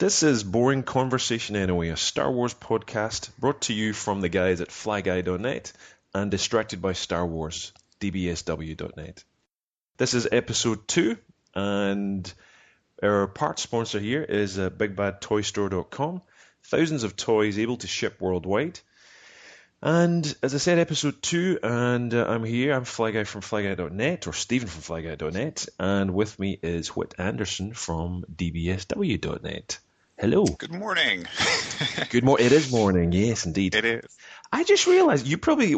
This is Boring Conversation Anyway, a Star Wars podcast brought to you from the guys at flyguy.net and distracted by Star Wars, dbsw.net. This is episode two, and our part sponsor here is uh, BigBadToyStore.com. Thousands of toys able to ship worldwide. And as I said, episode two, and uh, I'm here. I'm Flyguy from Flyguy.net, or Stephen from Flyguy.net, and with me is Whit Anderson from DBSW.net. Hello. Good morning. Good morning. It is morning. Yes, indeed. It is. I just realized you probably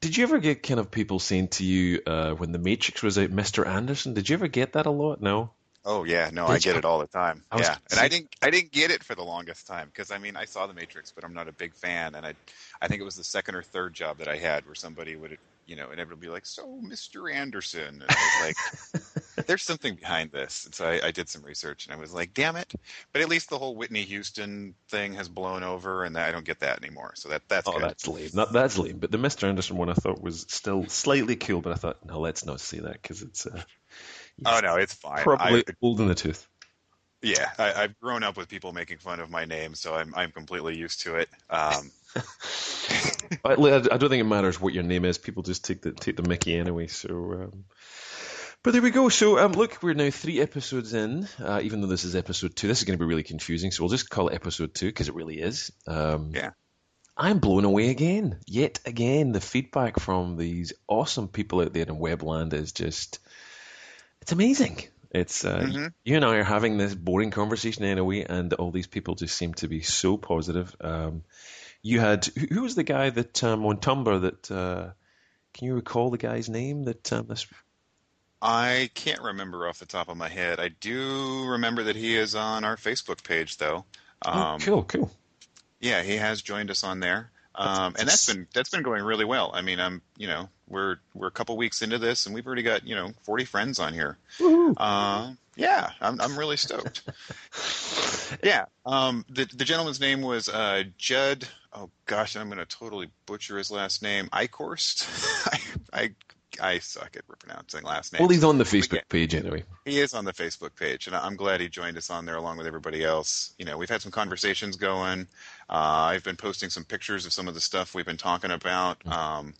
did. You ever get kind of people saying to you uh, when the Matrix was out, Mister Anderson? Did you ever get that a lot? No. Oh yeah, no, I get it all the time. I was- yeah, and I didn't, I didn't get it for the longest time because I mean, I saw the Matrix, but I'm not a big fan, and I, I think it was the second or third job that I had where somebody would, you know, inevitably be like, "So, Mr. Anderson," and I was like, "There's something behind this," and so I, I did some research, and I was like, "Damn it!" But at least the whole Whitney Houston thing has blown over, and I don't get that anymore. So that that's Oh, good. that's lame. That, that's lame. But the Mr. Anderson one I thought was still slightly cool, but I thought, no, let's not say that because it's uh, Oh no, it's fine. probably I, old in the tooth. Yeah, I, I've grown up with people making fun of my name, so I'm I'm completely used to it. Um, I, I don't think it matters what your name is. People just take the take the Mickey anyway. So, um, but there we go. So, um, look, we're now three episodes in. Uh, even though this is episode two, this is going to be really confusing. So we'll just call it episode two because it really is. Um, Yeah. I'm blown away again. Yet again, the feedback from these awesome people out there in Webland is just it's amazing. It's uh, Mhm. you and I are having this boring conversation anyway, and all these people just seem to be so positive. Um, you had who, who was the guy that um, on Tumblr that uh, can you recall the guy's name that um, this I can't remember off the top of my head. I do remember that he is on our Facebook page, though. Um, oh, cool cool Yeah, he has joined us on there, um, and that's been that's been going really well. I mean, I'm you know we're we're a couple weeks into this, and we've already got you know 40 friends on here. Uh, yeah, I'm I'm really stoked. yeah, um, the the gentleman's name was uh, Judd. Oh gosh, I'm going to totally butcher his last name. Eichhorst. I, I I suck at pronouncing last names. well he's on the. Facebook page anyway. He is on the Facebook page, and I'm glad he joined us on there along with everybody else. You know, we've had some conversations going. Uh, I've been posting some pictures of some of the stuff we've been talking about. Um,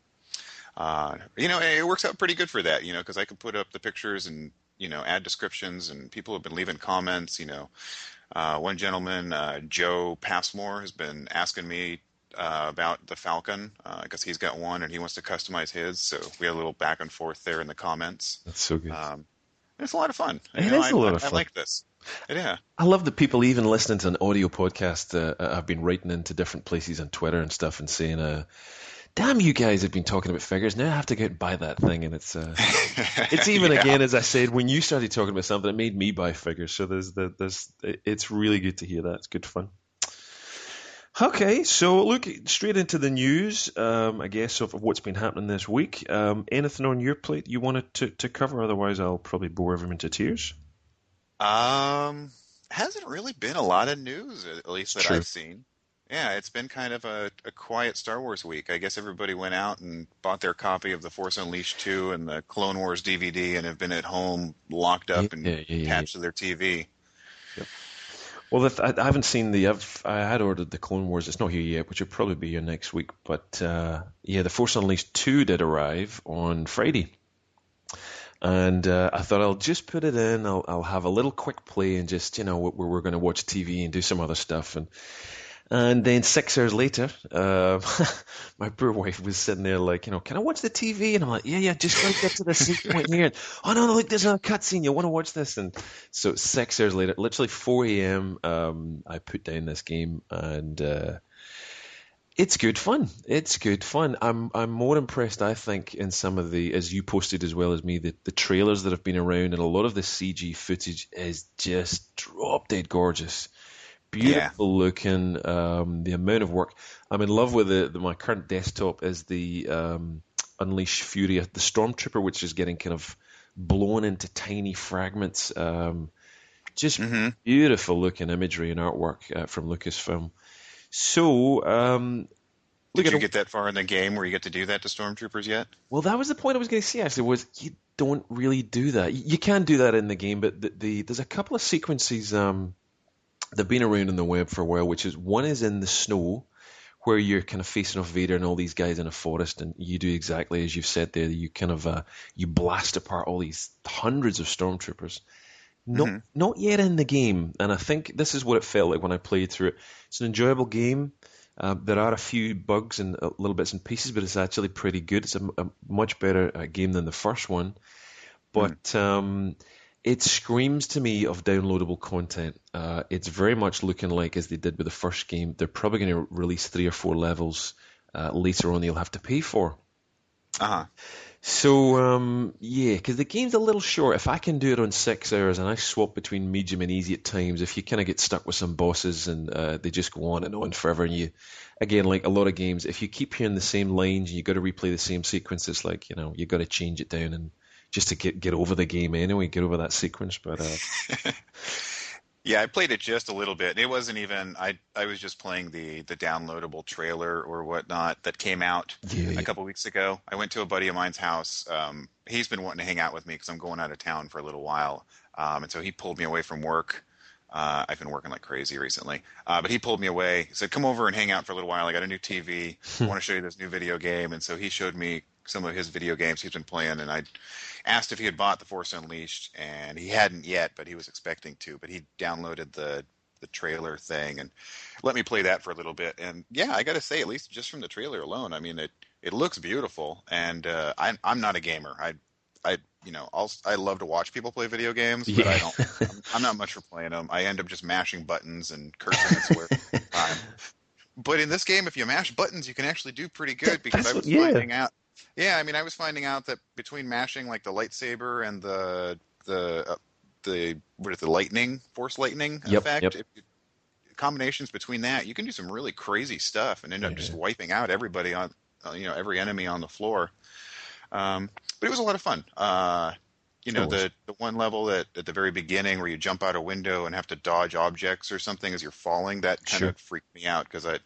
uh, you know, it works out pretty good for that. You know, because I can put up the pictures and you know add descriptions, and people have been leaving comments. You know, uh, one gentleman, uh, Joe Passmore, has been asking me uh, about the Falcon because he's got one and he wants to customize his. So we had a little back and forth there in the comments. That's so good. Um, it's a lot of fun. It You know, is a I, lot I, of I fun. like this. Yeah. I love that people even listening to an audio podcast uh, have been writing into different places on Twitter and stuff and saying, uh, "Damn, you guys have been talking about figures. Now I have to go and buy that thing." And it's uh, it's even Yeah. again as I said when you started talking about something, it made me buy figures. So there's the there's it's really good to hear that. It's good fun. Okay, so look straight into the news. Um, I guess of what's been happening this week. Um, anything on your plate you wanted to, to cover? Otherwise, I'll probably bore everyone to tears. Um, hasn't really been a lot of news, at least that True. I've seen. Yeah, it's been kind of a, a quiet Star Wars week. I guess everybody went out and bought their copy of The Force Unleashed 2 and the Clone Wars DVD and have been at home locked up and Yeah, yeah, yeah, attached to their TV. Well, I, I haven't seen the. I've, I had ordered the Clone Wars. It's not here yet, which will probably be here next week. But uh, yeah, the Force Unleashed two did arrive on Friday, and uh, I thought I'll just put it in. I'll, I'll have a little quick play and just you know where we're going to watch TV and do some other stuff and. And then six hours later, uh, my poor wife was sitting there like, you know, can I watch the TV? And I'm like, yeah, yeah, just go get to the scene point here. And, Oh no, no, look, there's a cutscene. You want to watch this? And so six hours later, literally 4 a.m., um, I put down this game and uh, it's good fun. It's good fun. I'm I'm more impressed, I think, in some of the, as you posted as well as me, the, the trailers that have been around and a lot of the CG footage is just drop dead gorgeous. Beautiful looking. Um, the amount of work. I'm in love with the, the my current desktop is the um, Unleash Fury, the Stormtrooper, which is getting kind of blown into tiny fragments. Um, just hmm beautiful looking imagery and artwork uh, from Lucasfilm. So, um, Did you get that far in the game where you get to do that to stormtroopers yet? well, that was the point I was going to say. Actually, was you don't really do that. You, you can do that in the game, but the, the there's a couple of sequences um, they've been around in the web for a while, which is one is in the snow, where you're kind of facing off Vader and all these guys in a forest, and you do exactly as you've said there. You kind of uh, you blast apart all these hundreds of stormtroopers. Not Mhm. not yet in the game, and I think this is what it felt like when I played through it. It's an enjoyable game. Uh, there are a few bugs and uh, little bits and pieces, but it's actually pretty good. It's a, a much better uh, game than the first one. But um, it screams to me of downloadable content. Uh, it's very much looking like as they did with the first game. They're probably going to release three or four levels uh, later on. You'll have to pay for. Uh huh. So um, yeah, because the game's a little short. If I can do it on six hours and I swap between medium and easy at times, if you kind of get stuck with some bosses and uh, they just go on and on forever, and you, again, like a lot of games, if you keep hearing the same lines and you got to replay the same sequence, it's like you know you got to change it down and just to get get over the game anyway, get over that sequence. But uh, Yeah, I played it just a little bit. It wasn't even. I I was just playing the the downloadable trailer or whatnot that came out Yeah. a couple weeks ago. I went to a buddy of mine's house. Um, he's been wanting to hang out with me because I'm going out of town for a little while, um, and so he pulled me away from work. Uh, I've been working like crazy recently, uh, but he pulled me away. He said, "Come over and hang out for a little while. I got a new TV. I want to show you this new video game." And so he showed me some of his video games he's been playing, and I asked if he had bought The Force Unleashed, and he hadn't yet, but he was expecting to. But he downloaded the the trailer thing and let me play that for a little bit. And yeah, I got to say, at least just from the trailer alone, I mean, it it looks beautiful. And uh, I'm I'm not a gamer. I I you know I'll I love to watch people play video games, but I don't. I'm, I'm not much for playing them. I end up just mashing buttons and cursing and swearing all the time. But in this game, if you mash buttons, you can actually do pretty good because I was yeah. finding out. Yeah, I mean, I was finding out that between mashing like the lightsaber and the the uh, the what is it, the lightning force lightning Yep, effect, yep. combinations between that, you can do some really crazy stuff and end up Yeah. just wiping out everybody on uh, you know every enemy on the floor. Um, but it was a lot of fun. Uh, you know the the one level that at the very beginning where you jump out a window and have to dodge objects or something as you're falling that kind Sure. of freaked me out because I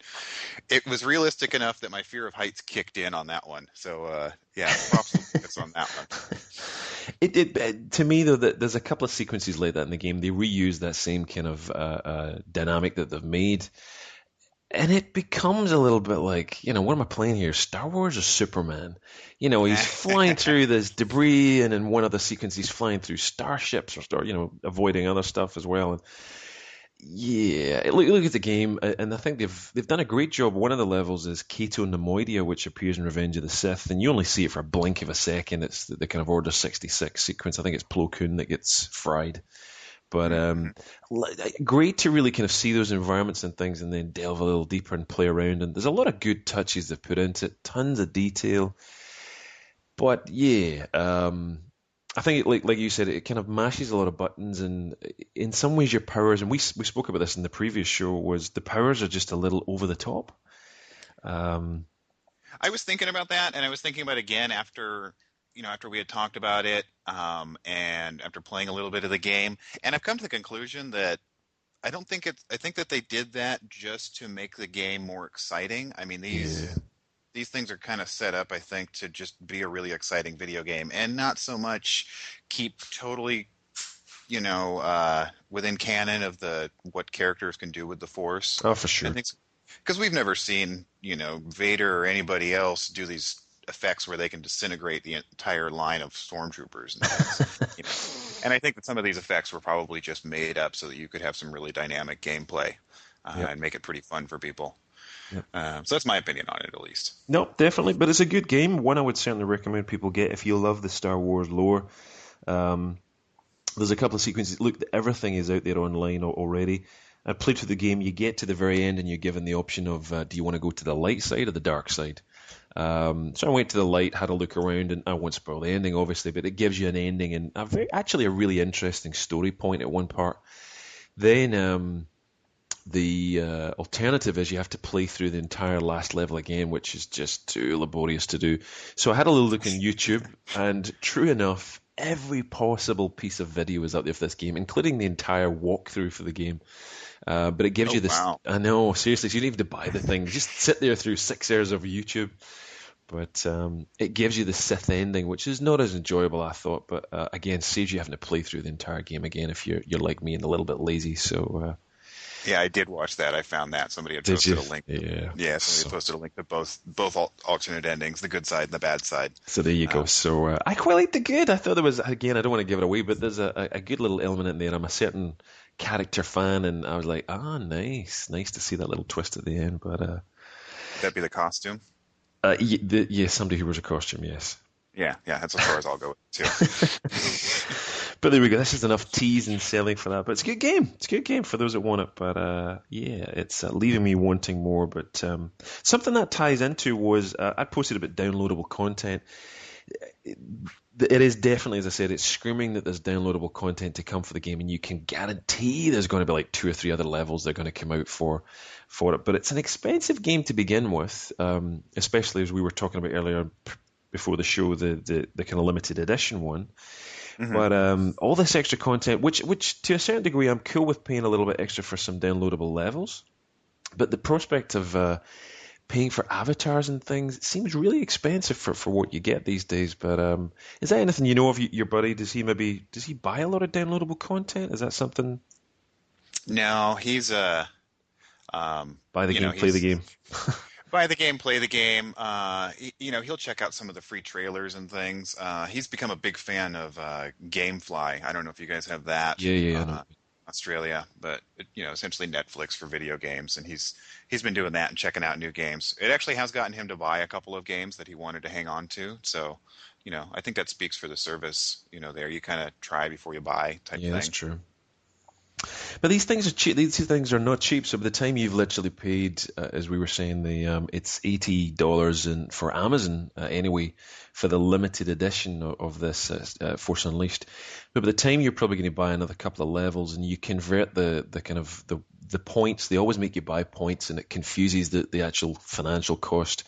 it was realistic enough that my fear of heights kicked in on that one. So uh, yeah, props on that one. It, it uh, to me though that there's a couple of sequences like that in the game. They reuse that same kind of uh, uh, dynamic that they've made, and it becomes a little bit like you know what am I playing here? Star Wars or Superman? You know he's flying through this debris, and in one of the sequences he's flying through starships or star, you know avoiding other stuff as well. And yeah, look, look at the game, and I think they've they've done a great job. One of the levels is Cato Neimoidia, which appears in Revenge of the Sith, and you only see it for a blink of a second. It's the, the kind of Order sixty six sequence. I think it's Plo Koon that gets fried. But um, great to really kind of see those environments and things, and then delve a little deeper and play around. And there's a lot of good touches they've put into it, tons of detail. But yeah, um, I think, it, like like you said, it kind of mashes a lot of buttons, and in some ways, your powers, and we we spoke about this in the previous show, was the powers are just a little over the top. Um, I was thinking about that, and I was thinking about again after you know after we had talked about it, um, and after playing a little bit of the game, and I've come to the conclusion that I don't think it's. I think that they did that just to make the game more exciting. I mean these. Yeah. These things are kind of set up, I think, to just be a really exciting video game, and not so much keep totally, you know, uh, within canon of the what characters can do with the Force. oh, for sure. Because we've never seen you know Vader or anybody else do these effects where they can disintegrate the entire line of stormtroopers. And, you know. and I think that some of these effects were probably just made up so that you could have some really dynamic gameplay uh, Yep. and make it pretty fun for people. Yep. Um, so that's my opinion on it, at least. No, definitely, but it's a good game. One I would certainly recommend people get if you love the Star Wars lore. Um, there's a couple of sequences. Look, everything is out there online already. I played through the game. You get to the very end, and you're given the option of uh, do you want to go to the light side or the dark side. Um, so I went to the light, had a look around, and I won't spoil the ending, obviously, but it gives you an ending and a very, actually a really interesting story point at one part. Then um, the uh, alternative is you have to play through the entire last level again, which is just too laborious to do. So I had a little look on YouTube, and true enough, every possible piece of video is up there for this game, including the entire walkthrough for the game. Uh, but it gives Oh, you this. wow. I know, seriously, so you don't even have to buy the thing. Just sit there through six hours of YouTube. But um, it gives you the Sith ending, which is not as enjoyable, I thought. But uh, again, saves you having to play through the entire game again if you're you're like me and a little bit lazy. So uh, Yeah, I did watch that. I found that somebody had posted a link. Yeah. Yeah, somebody So- posted a link to both both alternate endings, the good side and the bad side. So there you go. Um, So uh, I quite liked the good. I thought there was again. I don't want to give it away, but there's a a good little element in there. I'm a certain character fan, and I was like, ah, nice, nice to see that little twist at the end. But uh, Would that be the costume? uh y- the, yeah, somebody who wears a costume, yes. Yeah, yeah, that's as far as I'll go too. But there we go. This is enough tease and selling for that. But it's a good game. It's a good game for those that want it. But uh, yeah, it's uh, leaving me wanting more. But um, something that ties into was uh, I posted about downloadable content. It, is definitely, as I said, it's screaming that there's downloadable content to come for the game, and you can guarantee there's going to be like two or three other levels that are going to come out for for it. But it's an expensive game to begin with, um, especially as we were talking about earlier before the show, the the, the kind of limited edition one. Mhm. But um, all this extra content, which which to a certain degree, I'm cool with paying a little bit extra for some downloadable levels. But the prospect of uh, paying for avatars and things seems really expensive for, for what you get these days. But um, is that anything you know of your buddy? Does he maybe does he buy a lot of downloadable content? Is that something? No, he's a um, Buy the game, know, play the game. buy the game, play the game. Uh, you know, he'll check out some of the free trailers and things. Uh, he's become a big fan of uh, GameFly. I don't know if you guys have that. Yeah, yeah, uh, Australia, but you know, essentially Netflix for video games, and he's he's been doing that and checking out new games. It actually has gotten him to buy a couple of games that he wanted to hang on to. So, you know, I think that speaks for the service. You know, there you kind of try before you buy type Yeah, thing. that's true. But these things are cheap. These things are not cheap. So by the time you've literally paid, uh, as we were saying, the um, it's eighty dollars in for Amazon uh, anyway for the limited edition of, of this uh, uh, Force Unleashed. But by the time you're probably going to buy another couple of levels, and you convert the the kind of the the points, they always make you buy points, and it confuses the the actual financial cost.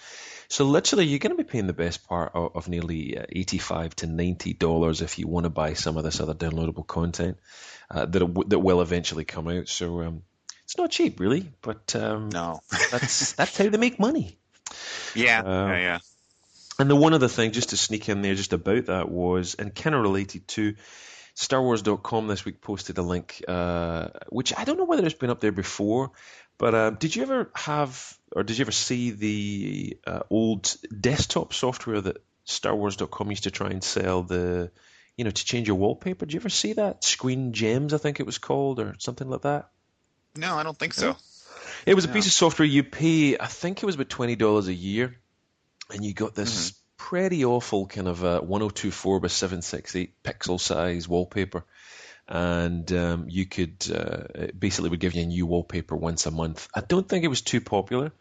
So literally, you're going to be paying the best part of, of nearly uh, eighty-five to ninety dollars if you want to buy some of this other downloadable content uh, that w- that will eventually come out. So um, it's not cheap, really, but um, No. that's that's how they make money. yeah, Uh, yeah, yeah. And the one other thing, just to sneak in there, just about that was, and kind of related to StarWars.com this week posted a link, uh, which I don't know whether it's been up there before, but uh, did you ever have, or did you ever see the uh, old desktop software that StarWars.com used to try and sell the, you know, to change your wallpaper? Did you ever see that? Screen Gems, I think it was called, or something like that. No, I don't think so. It was a Yeah. piece of software you pay. I think it was about twenty dollars a year, and you got this pretty awful kind of uh, 1024 by 768 pixel size wallpaper, and um, you could uh, it basically would give you a new wallpaper once a month. I don't think it was too popular.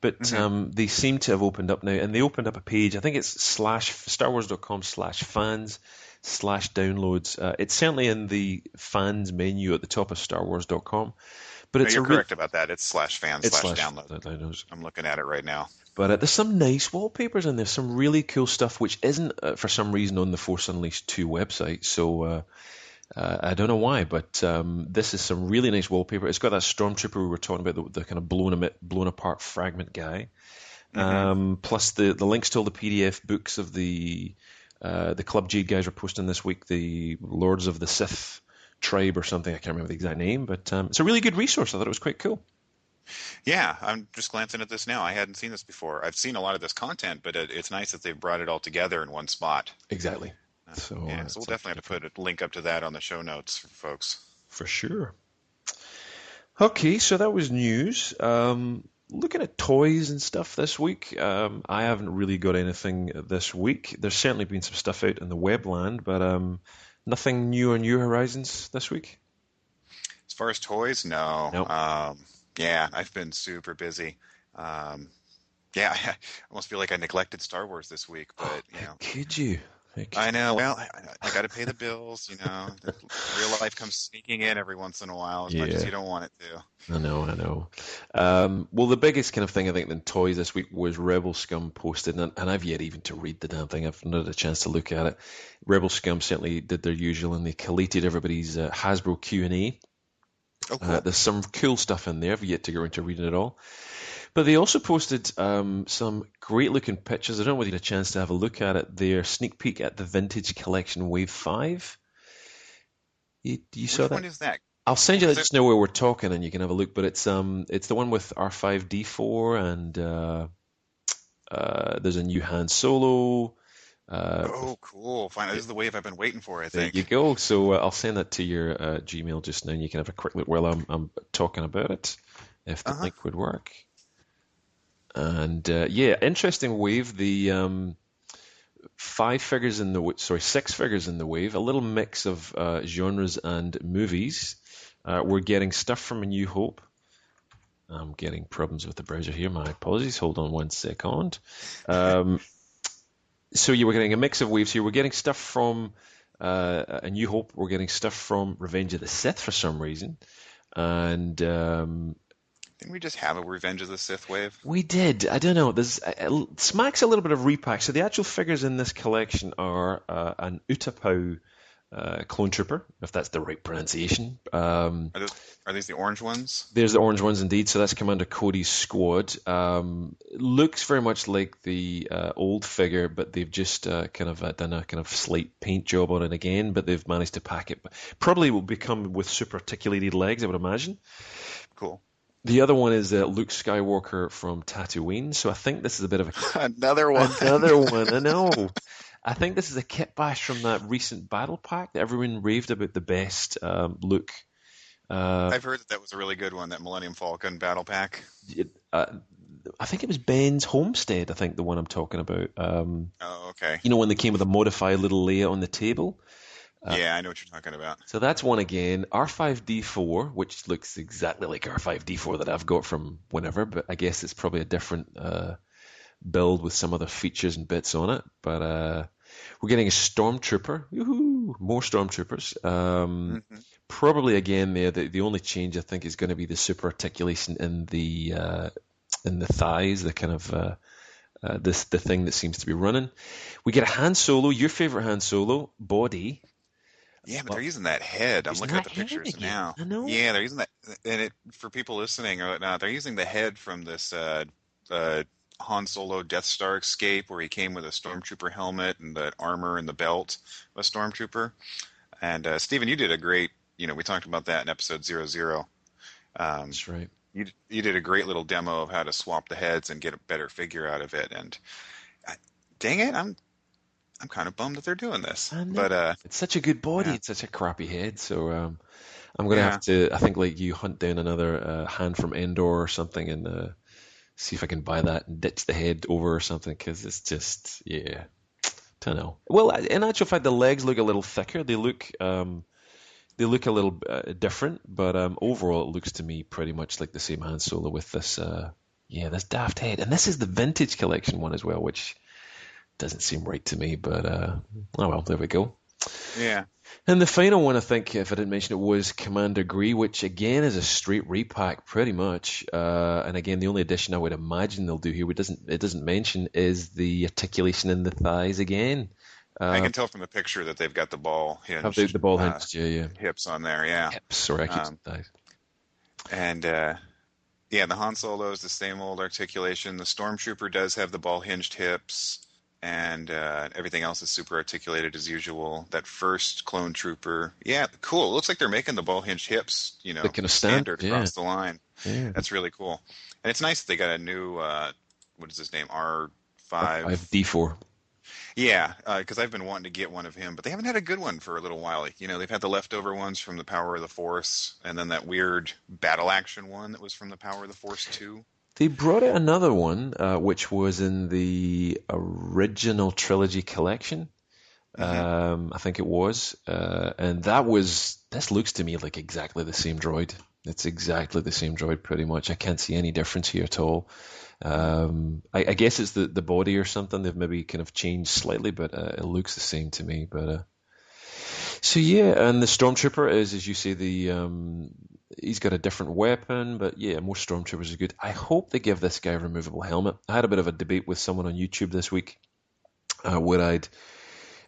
But Mhm. um, they seem to have opened up now, and they opened up a page. I think it's slash StarWars.com slash fans slash downloads. Uh, it's certainly in the fans menu at the top of StarWars.com. But No, it's you're real- correct about that. It's slash fans it's slash slash download. downloads. I'm looking at it right now. But uh, there's some nice wallpapers and there's some really cool stuff which isn't uh, for some reason on the Force Unleashed 2 website. So uh, I don't know why, but um, this is some really nice wallpaper. It's got that stormtrooper we were talking about, the, the kind of blown, blown apart fragment guy. Mhm. Um, plus the, the links to all the PDF books of the uh, the Club Jade guys are posting this week, the Lords of the Sith tribe or something. I can't remember the exact name, but um, it's a really good resource. I thought it was quite cool. Yeah, I'm just glancing at this now. I hadn't seen this before. I've seen a lot of this content, but it, it's nice that they've brought it all together in one spot. Exactly. So, yeah, uh, so we'll definitely have to put a link up to that on the show notes for folks. For sure. Okay, so that was news. Um, looking at toys and stuff this week, um, I haven't really got anything this week. There's certainly been some stuff out in the webland, but um, nothing new on New Horizons this week. As far as toys, no. Nope. Um, yeah, I've been super busy. Um, yeah, I almost feel like I neglected Star Wars this week, but you know, Could you? Like, I know. Well, I, I got to pay the bills. You know, real life comes sneaking in every once in a while, as much as you don't want it to. I know, I know. Um, well, the biggest kind of thing I think in toys this week was Rebel Scum posted, and, and I've yet even to read the damn thing. I've not had a chance to look at it. Rebel Scum certainly did their usual, and they collated everybody's uh, Hasbro Q and A. Oh, cool. Uh, there's some cool stuff in there. I've yet to go into reading it all. But they also posted um, some great looking pictures. I don't know whether you had a chance to have a look at it. Their sneak peek at the Vintage Collection Wave 5. You, you saw Which that? one is that? I'll send you that just now where we're talking, and you can have a look. But it's um, it's the one with R5D4, and uh, uh, there's a new Han Solo. Uh, oh, cool! Fine, this is the wave I've been waiting for. I think. There you go. So uh, I'll send that to your uh, Gmail just now, and you can have a quick look while I'm, I'm talking about it, if the Uh-huh. link would work. And uh, yeah, interesting wave. The um, five figures in the sorry six figures in the wave. A little mix of uh, genres and movies. Uh, we're getting stuff from A New Hope. I'm getting problems with the browser here. My apologies. Hold on one second. Um, so you were getting a mix of waves here. We're getting stuff from uh, A New Hope. We're getting stuff from Revenge of the Sith for some reason, and um, Didn't we just have a Revenge of the Sith wave? we did. I don't know. There's it smacks a little bit of repack. So the actual figures in this collection are uh, an Utapau uh, clone trooper, if that's the right pronunciation. Um, Are, those, are these the orange ones? there's the orange ones indeed. So that's Commander Cody's squad. Um, looks very much like the uh, old figure, but they've just uh, kind of uh, done a kind of slight paint job on it again. But they've managed to pack it. Probably will become with super articulated legs, I would imagine. Cool. The other one is uh, Luke Skywalker from Tatooine. So I think this is a bit of a Another one. Another one, I know. I think this is a kit bash from that recent battle pack that everyone raved about the best um, look. Uh, I've heard that that was a really good one, that Millennium Falcon battle pack. it, uh, I think it was Ben's Homestead. I think the one I'm talking about. Um, Oh, okay. you know when they came with a modified little Leia on the table. Yeah, I know what you're talking about. So that's one again. R5D4, which looks exactly like R5D4 that I've got from whenever, but I guess it's probably a different uh, build with some other features and bits on it. But uh, we're getting a Stormtrooper. Woohoo! More Stormtroopers. Um, Mhm. Probably again there. The, the only change I think is going to be the super articulation in the uh, in the thighs, the kind of uh, uh, this the thing that seems to be running. We get a Han Solo, your favorite Han Solo body. Yeah, but Well, they're using that head. I'm looking at the pictures again. now. I know. Yeah, they're using that, and it for people listening or whatnot, they're using the head from this uh, uh, Han Solo Death Star escape, where he came with a stormtrooper helmet and the armor and the belt of a stormtrooper. And uh, Stephen, you did a great. You know, we talked about that in episode zero zero. Um, That's right. you you did a great little demo of how to swap the heads and get a better figure out of it. And I, dang it, I'm I'm kind of bummed that they're doing this. But uh, It's such a good body. Yeah. It's such a crappy head. So um, I'm going to Yeah. have to, I think, like you hunt down another uh, Han from Endor or something and uh, see if I can buy that and ditch the head over or something because it's just, yeah, don't know. Well, in actual fact, the legs look a little thicker. They look, um, they look a little uh, different, but um, overall, it looks to me pretty much like the same Han Solo with this, uh, yeah, this daft head. And this is the vintage collection one as well, which doesn't seem right to me. But uh, oh well, there we go. yeah. And the final one, I think, if I didn't mention it, was Commander Gree, which again is a straight repack, pretty much. Uh, and again, the only addition I would imagine they'll do here, which doesn't it doesn't mention, is the articulation in the thighs again. I Uh, can tell from the picture that they've got the ball hinge, have the, the ball uh, hinged, yeah, yeah, hips on there, yeah. hips. Sorry, I keep Um, thighs. And uh, yeah, the Han Solo is the same old articulation. The Stormtrooper does have the ball hinged hips, and uh, everything else is super articulated as usual. That first clone trooper, yeah, cool. It looks like they're making the ball hinged hips, you know, kind of standard, yeah. across the line. Yeah. That's really cool. And it's nice that they got a new, uh, what is his name, R five. I have D four. Yeah, because I've been wanting to get one of him, but they haven't had a good one for a little while. You know, they've had the leftover ones from the Power of the Force, and then that weird battle action one that was from the Power of the Force two. They brought out another one, uh, which was in the original trilogy collection. Um, I think it was, uh, and that was. This looks to me like exactly the same droid. It's exactly the same droid, pretty much. I can't see any difference here at all. Um, I, I guess it's the, the body or something. They've maybe kind of changed slightly, but uh, it looks the same to me. But uh, so yeah, and the stormtrooper is, as you say, the um, he's got a different weapon, but yeah, most stormtroopers are good. I hope they give this guy a removable helmet. I had a bit of a debate with someone on YouTube this week uh, where I'd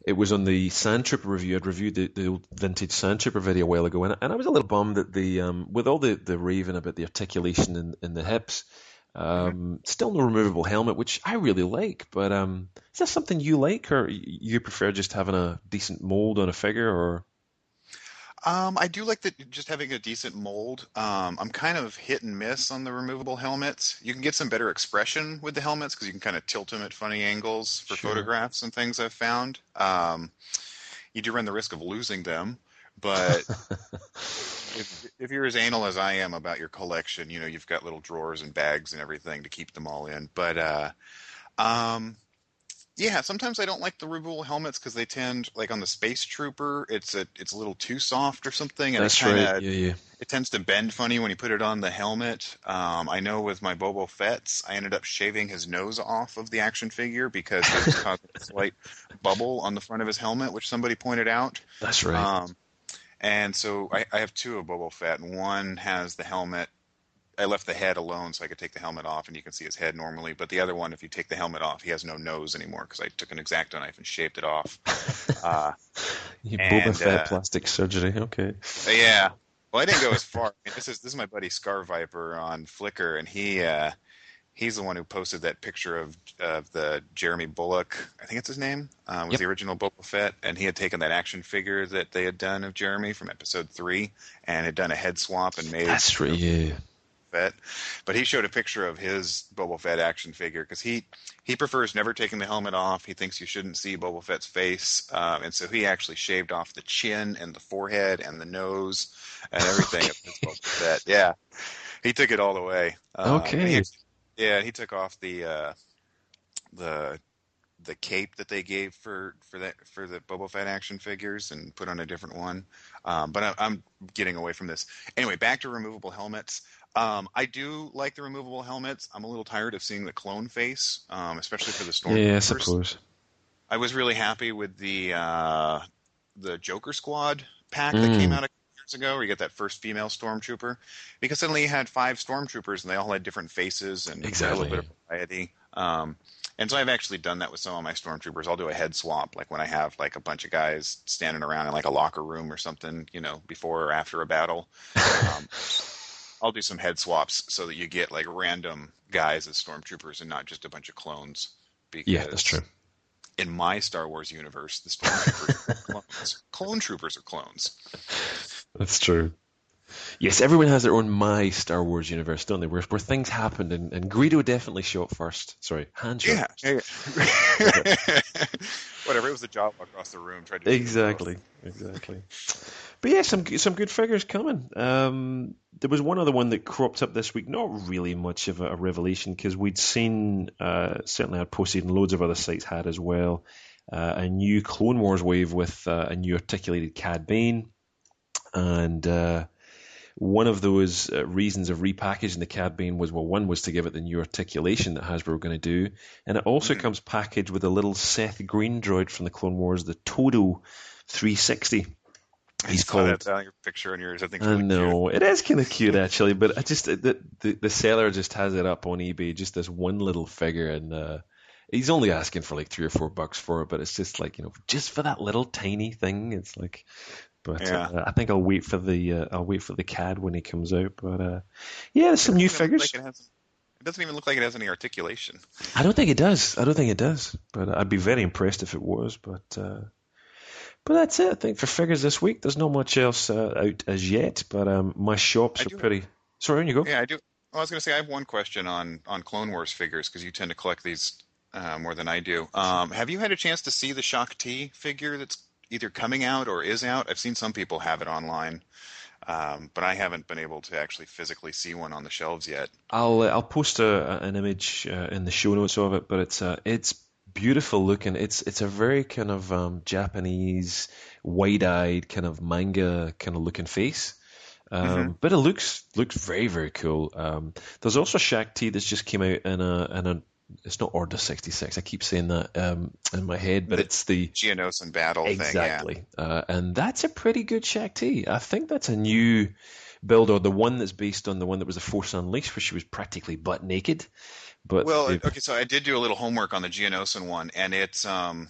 it was on the Sand Trooper review. I'd reviewed the, the old vintage Sand Trooper video a while ago, and, and I was a little bummed that the um, with all the the raving about the articulation in, in the hips. Um, Still no removable helmet, which I really like. But um, is that something you like, or you prefer just having a decent mold on a figure? Or Um, I do like that just having a decent mold. Um, I'm kind of hit and miss on the removable helmets. You can get some better expression with the helmets because you can kind of tilt them at funny angles for Sure. photographs and things I've found. Um, you do run the risk of losing them, but if, if you're as anal as I am about your collection, you know you've got little drawers and bags and everything to keep them all in. But uh, um, yeah, sometimes I don't like the removable helmets because they tend, like on the Space Trooper, it's a it's a little too soft or something, and That's it kind right. of Yeah, yeah. it tends to bend funny when you put it on the helmet. Um, I know with my Boba Fett's, I ended up shaving his nose off of the action figure because it was causing a slight bubble on the front of his helmet, which somebody pointed out. That's right. Um, and so I, I have two of Boba Fett, and one has the helmet. I left the head alone so I could take the helmet off, and you can see his head normally. But the other one, if you take the helmet off, he has no nose anymore because I took an exacto knife and shaved it off. uh, you and, Boba Fett uh, plastic surgery. Okay. yeah. Well, I didn't go as far. I mean, this is this is my buddy Scar Viper on Flickr, and he uh, he's the one who posted that picture of of the Jeremy Bulloch. I think it's his name. Uh, was Yep. the original Boba Fett, and he had taken that action figure that they had done of Jeremy from Episode Three, and had done a head swap and made That's right. Yeah. Fett. But he showed a picture of his Boba Fett action figure because he he prefers never taking the helmet off. He thinks you shouldn't see Boba Fett's face, um, and so he actually shaved off the chin and the forehead and the nose and everything of his Boba Fett. Yeah, he took it all the way. Um, Okay. he yeah, he took off the uh, the the cape that they gave for for that for the Boba Fett action figures and put on a different one. Um, but I, I'm getting away from this. Anyway, back to removable helmets. Um, I do like the removable helmets. I'm a little tired of seeing the clone face, um, especially for the stormtroopers. Yeah, I suppose. I was really happy with the uh, the Joker Squad pack that came Mm. out a couple years ago, where you get that first female stormtrooper, because suddenly you had five stormtroopers and they all had different faces and Exactly. a little bit of variety. Um, and so I've actually done that with some of my stormtroopers. I'll do a head swap, like when I have like a bunch of guys standing around in like a locker room or something, you know, before or after a battle. Um, I'll do some head swaps so that you get like random guys as stormtroopers and not just a bunch of clones. Because Yeah, that's true. in my Star Wars universe, the stormtroopers are clones. Clone troopers are clones. That's true. Yes, everyone has their own my Star Wars universe, don't they? Where, where things happened, and, and Greedo definitely shot first. Sorry, Han shot Yeah. yeah. Whatever. It was a Jawa across the room. Tried to Exactly, exactly. But yeah, some some good figures coming. Um, there was one other one that cropped up this week. Not really much of a, a revelation because we'd seen uh, certainly I'd posted and loads of other sites had as well. Uh, a new Clone Wars wave with uh, a new articulated Cad Bane, and uh, one of those uh, reasons of repackaging the Cad Bane was well, one was to give it the new articulation that Hasbro were going to do, and it also Mhm. comes packaged with a little Seth Green droid from the Clone Wars, the Todo 360. He's called. that on your picture on yours. I think. I really know it is kind of cute actually, but I just the, the the seller just has it up on eBay, just this one little figure, and uh, he's only asking for like three or four bucks for it, but it's just like you know, just for that little tiny thing, it's like. But Yeah. uh, I think I'll wait for the uh, I'll wait for the Cad when he comes out. But uh, yeah, there's some new doesn't even look figures. like it, has, it doesn't even look like it has any articulation. I don't think it does. I don't think it does. But I'd be very impressed if it was. But uh, but that's it. I think for figures this week, there's not much else uh, out as yet. But um, my shops are pretty. Sorry, on you go. Yeah, I do. Well, I was going to say I have one question on on Clone Wars figures because you tend to collect these uh, more than I do. Um, have you had a chance to see the Shaak Ti figure that's either coming out or is out? I've seen some people have it online, um, but I haven't been able to actually physically see one on the shelves yet. I'll uh, I'll post a, an image uh, in the show notes of it, but it's uh, it's beautiful looking. It's it's a very kind of um, Japanese, wide-eyed kind of manga kind of looking face. Um, Mhm. But it looks looks very very cool. Um, there's also Shaak Ti that's just came out in a in a it's not Order 66. I keep saying that um, in my head, but The- it's the Geonosis battle thing. Exactly. Uh, and that's a pretty good Shaak Ti. I think that's a new build, or the one that's based on the one that was the Force Unleashed, where she was practically butt naked. But Well, okay, so I did do a little homework on the Geonosis one, and it's um,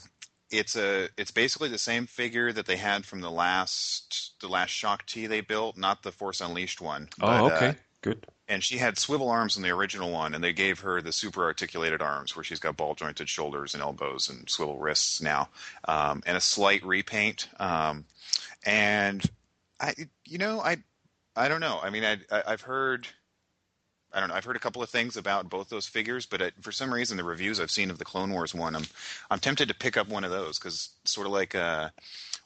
it's a it's basically the same figure that they had from the last the last Shaak Ti they built, not the Force Unleashed one. oh, but, okay, uh, good. and she had swivel arms in the original one, and they gave her the super articulated arms, where she's got ball jointed shoulders and elbows and swivel wrists now, um, and a slight repaint. Um, and I, you know, I, I don't know. I mean, I, I I've heard. I don't know. I've heard a couple of things about both those figures, but for some reason, the reviews I've seen of the Clone Wars one, I'm I'm tempted to pick up one of those because sort of like uh,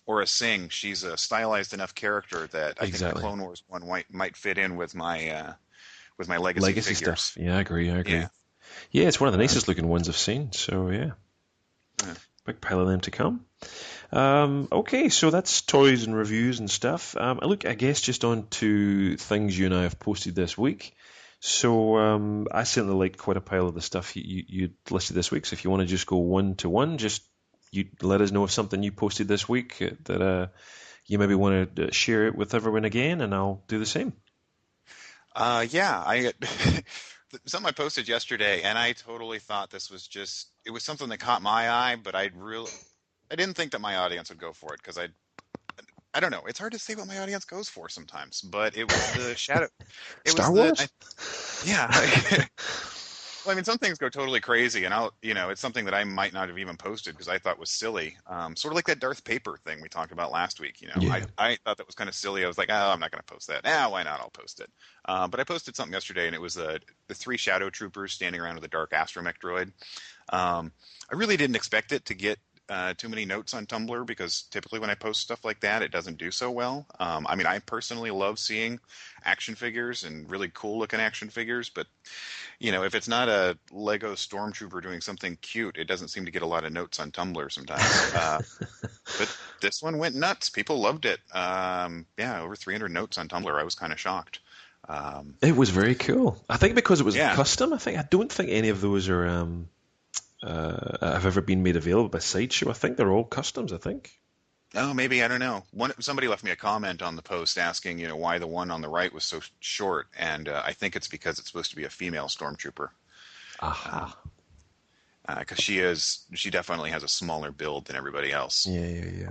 Aurra Sing, she's a stylized enough character that I Exactly. think the Clone Wars one might might fit in with my uh, with my legacy, Legacy figures. stuff. Yeah, I agree. I agree. Yeah. Yeah, it's one of the nicest looking ones I've seen. So yeah, Yeah. big pile of them to come. Um, okay, so that's toys and reviews and stuff. Um, look, I guess just on to things you and I have posted this week. So um, I certainly liked quite a pile of the stuff you, you, you listed this week. So if you want to just go one to one, just you let us know of something you posted this week uh, that uh, you maybe want to share it with everyone again, and I'll do the same. Uh, yeah, I something I posted yesterday, and I totally thought this was just it was something that caught my eye, but I really I didn't think that my audience would go for it because I I don't know. It's hard to say what my audience goes for sometimes, but it was the shadow. It Star was Wars? The, I, yeah. well, I mean, some things go totally crazy, and I'll you know it's something that I might not have even posted because I thought was silly. Um, sort of like that Darth Paper thing we talked about last week. You know, Yeah. I I thought that was kind of silly. I was like, oh, I'm not going to post that. Ah, why not? I'll post it. Uh, but I posted something yesterday, and it was uh, the three shadow troopers standing around with a dark astromech droid. Um, I really didn't expect it to get uh, too many notes on Tumblr because typically when I post stuff like that, it doesn't do so well. Um, I mean, I personally love seeing action figures and really cool looking action figures, but you know, if it's not a Lego Stormtrooper doing something cute, it doesn't seem to get a lot of notes on Tumblr sometimes. uh, but this one went nuts. People loved it. Um, yeah, over 300 notes on Tumblr. I was kind of shocked. Um, It was very cool. I think because it was Yeah. custom. I think I don't think any of those are um, uh, have ever been made available by Sideshow. I think they're all customs. I think. Oh, maybe I don't know. One somebody left me a comment on the post asking, you know, why the one on the right was so short, and uh, I think it's because it's supposed to be a female stormtrooper Aha. because she is she definitely has a smaller build than everybody else. yeah, yeah, yeah.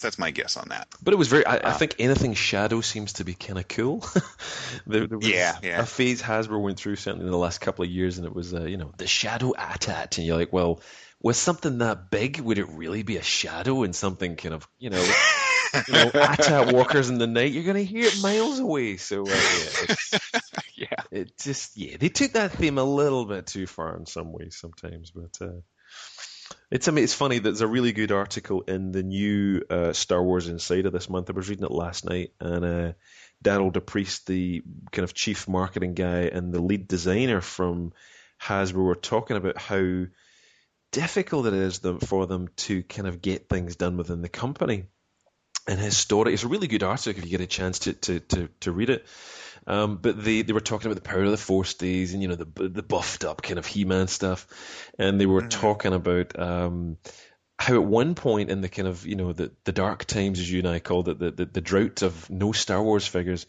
That's my guess on that. But it was very. I, I Uh, think anything Shadow seems to be kind of cool. there, there was Yeah, yeah. A phase Hasbro went through certainly in the last couple of years, and it was uh, you know the Shadow AT-AT, and you're like, well, with something that big, would it really be a shadow and something kind of you know. You know, AT-AT walkers in the night, you're going to hear it miles away. So, uh, yeah, yeah. it just yeah they took that theme a little bit too far in some ways sometimes but uh it's I mean, it's funny that there's a really good article in the new uh, Star Wars Insider this month. I was reading it last night, and uh, Derryl DePriest, the kind of chief marketing guy and the lead designer from Hasbro, were talking about how difficult it is them, for them to kind of get things done within the company. And his story, it's a really good article if you get a chance to to to, to read it. Um, but they, they were talking about the power of the Force days and you know the the buffed up kind of He-Man stuff, and they were talking about um, how at one point in the kind of you know the the dark times as you and I called it the the, the drought of no Star Wars figures,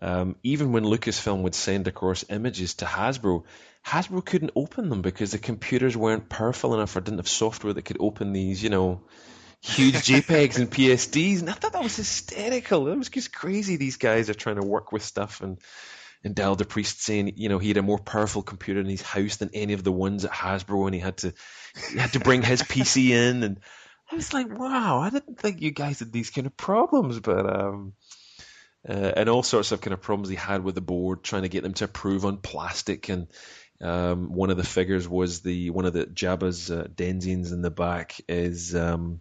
um, even when Lucasfilm would send across images to Hasbro, Hasbro couldn't open them because the computers weren't powerful enough or didn't have software that could open these you know huge JPEGs and PSDs, and I thought that was hysterical. It was just crazy. These guys are trying to work with stuff, and and Dal DePriest saying, you know, he had a more powerful computer in his house than any of the ones at Hasbro, and he had to he had to bring his PC in, and I was like, wow, I didn't think you guys had these kind of problems, but um. Uh, and all sorts of kind of problems he had with the board, trying to get them to approve on plastic. And um, one of the figures was the one of the Jabba's uh, in the back is um,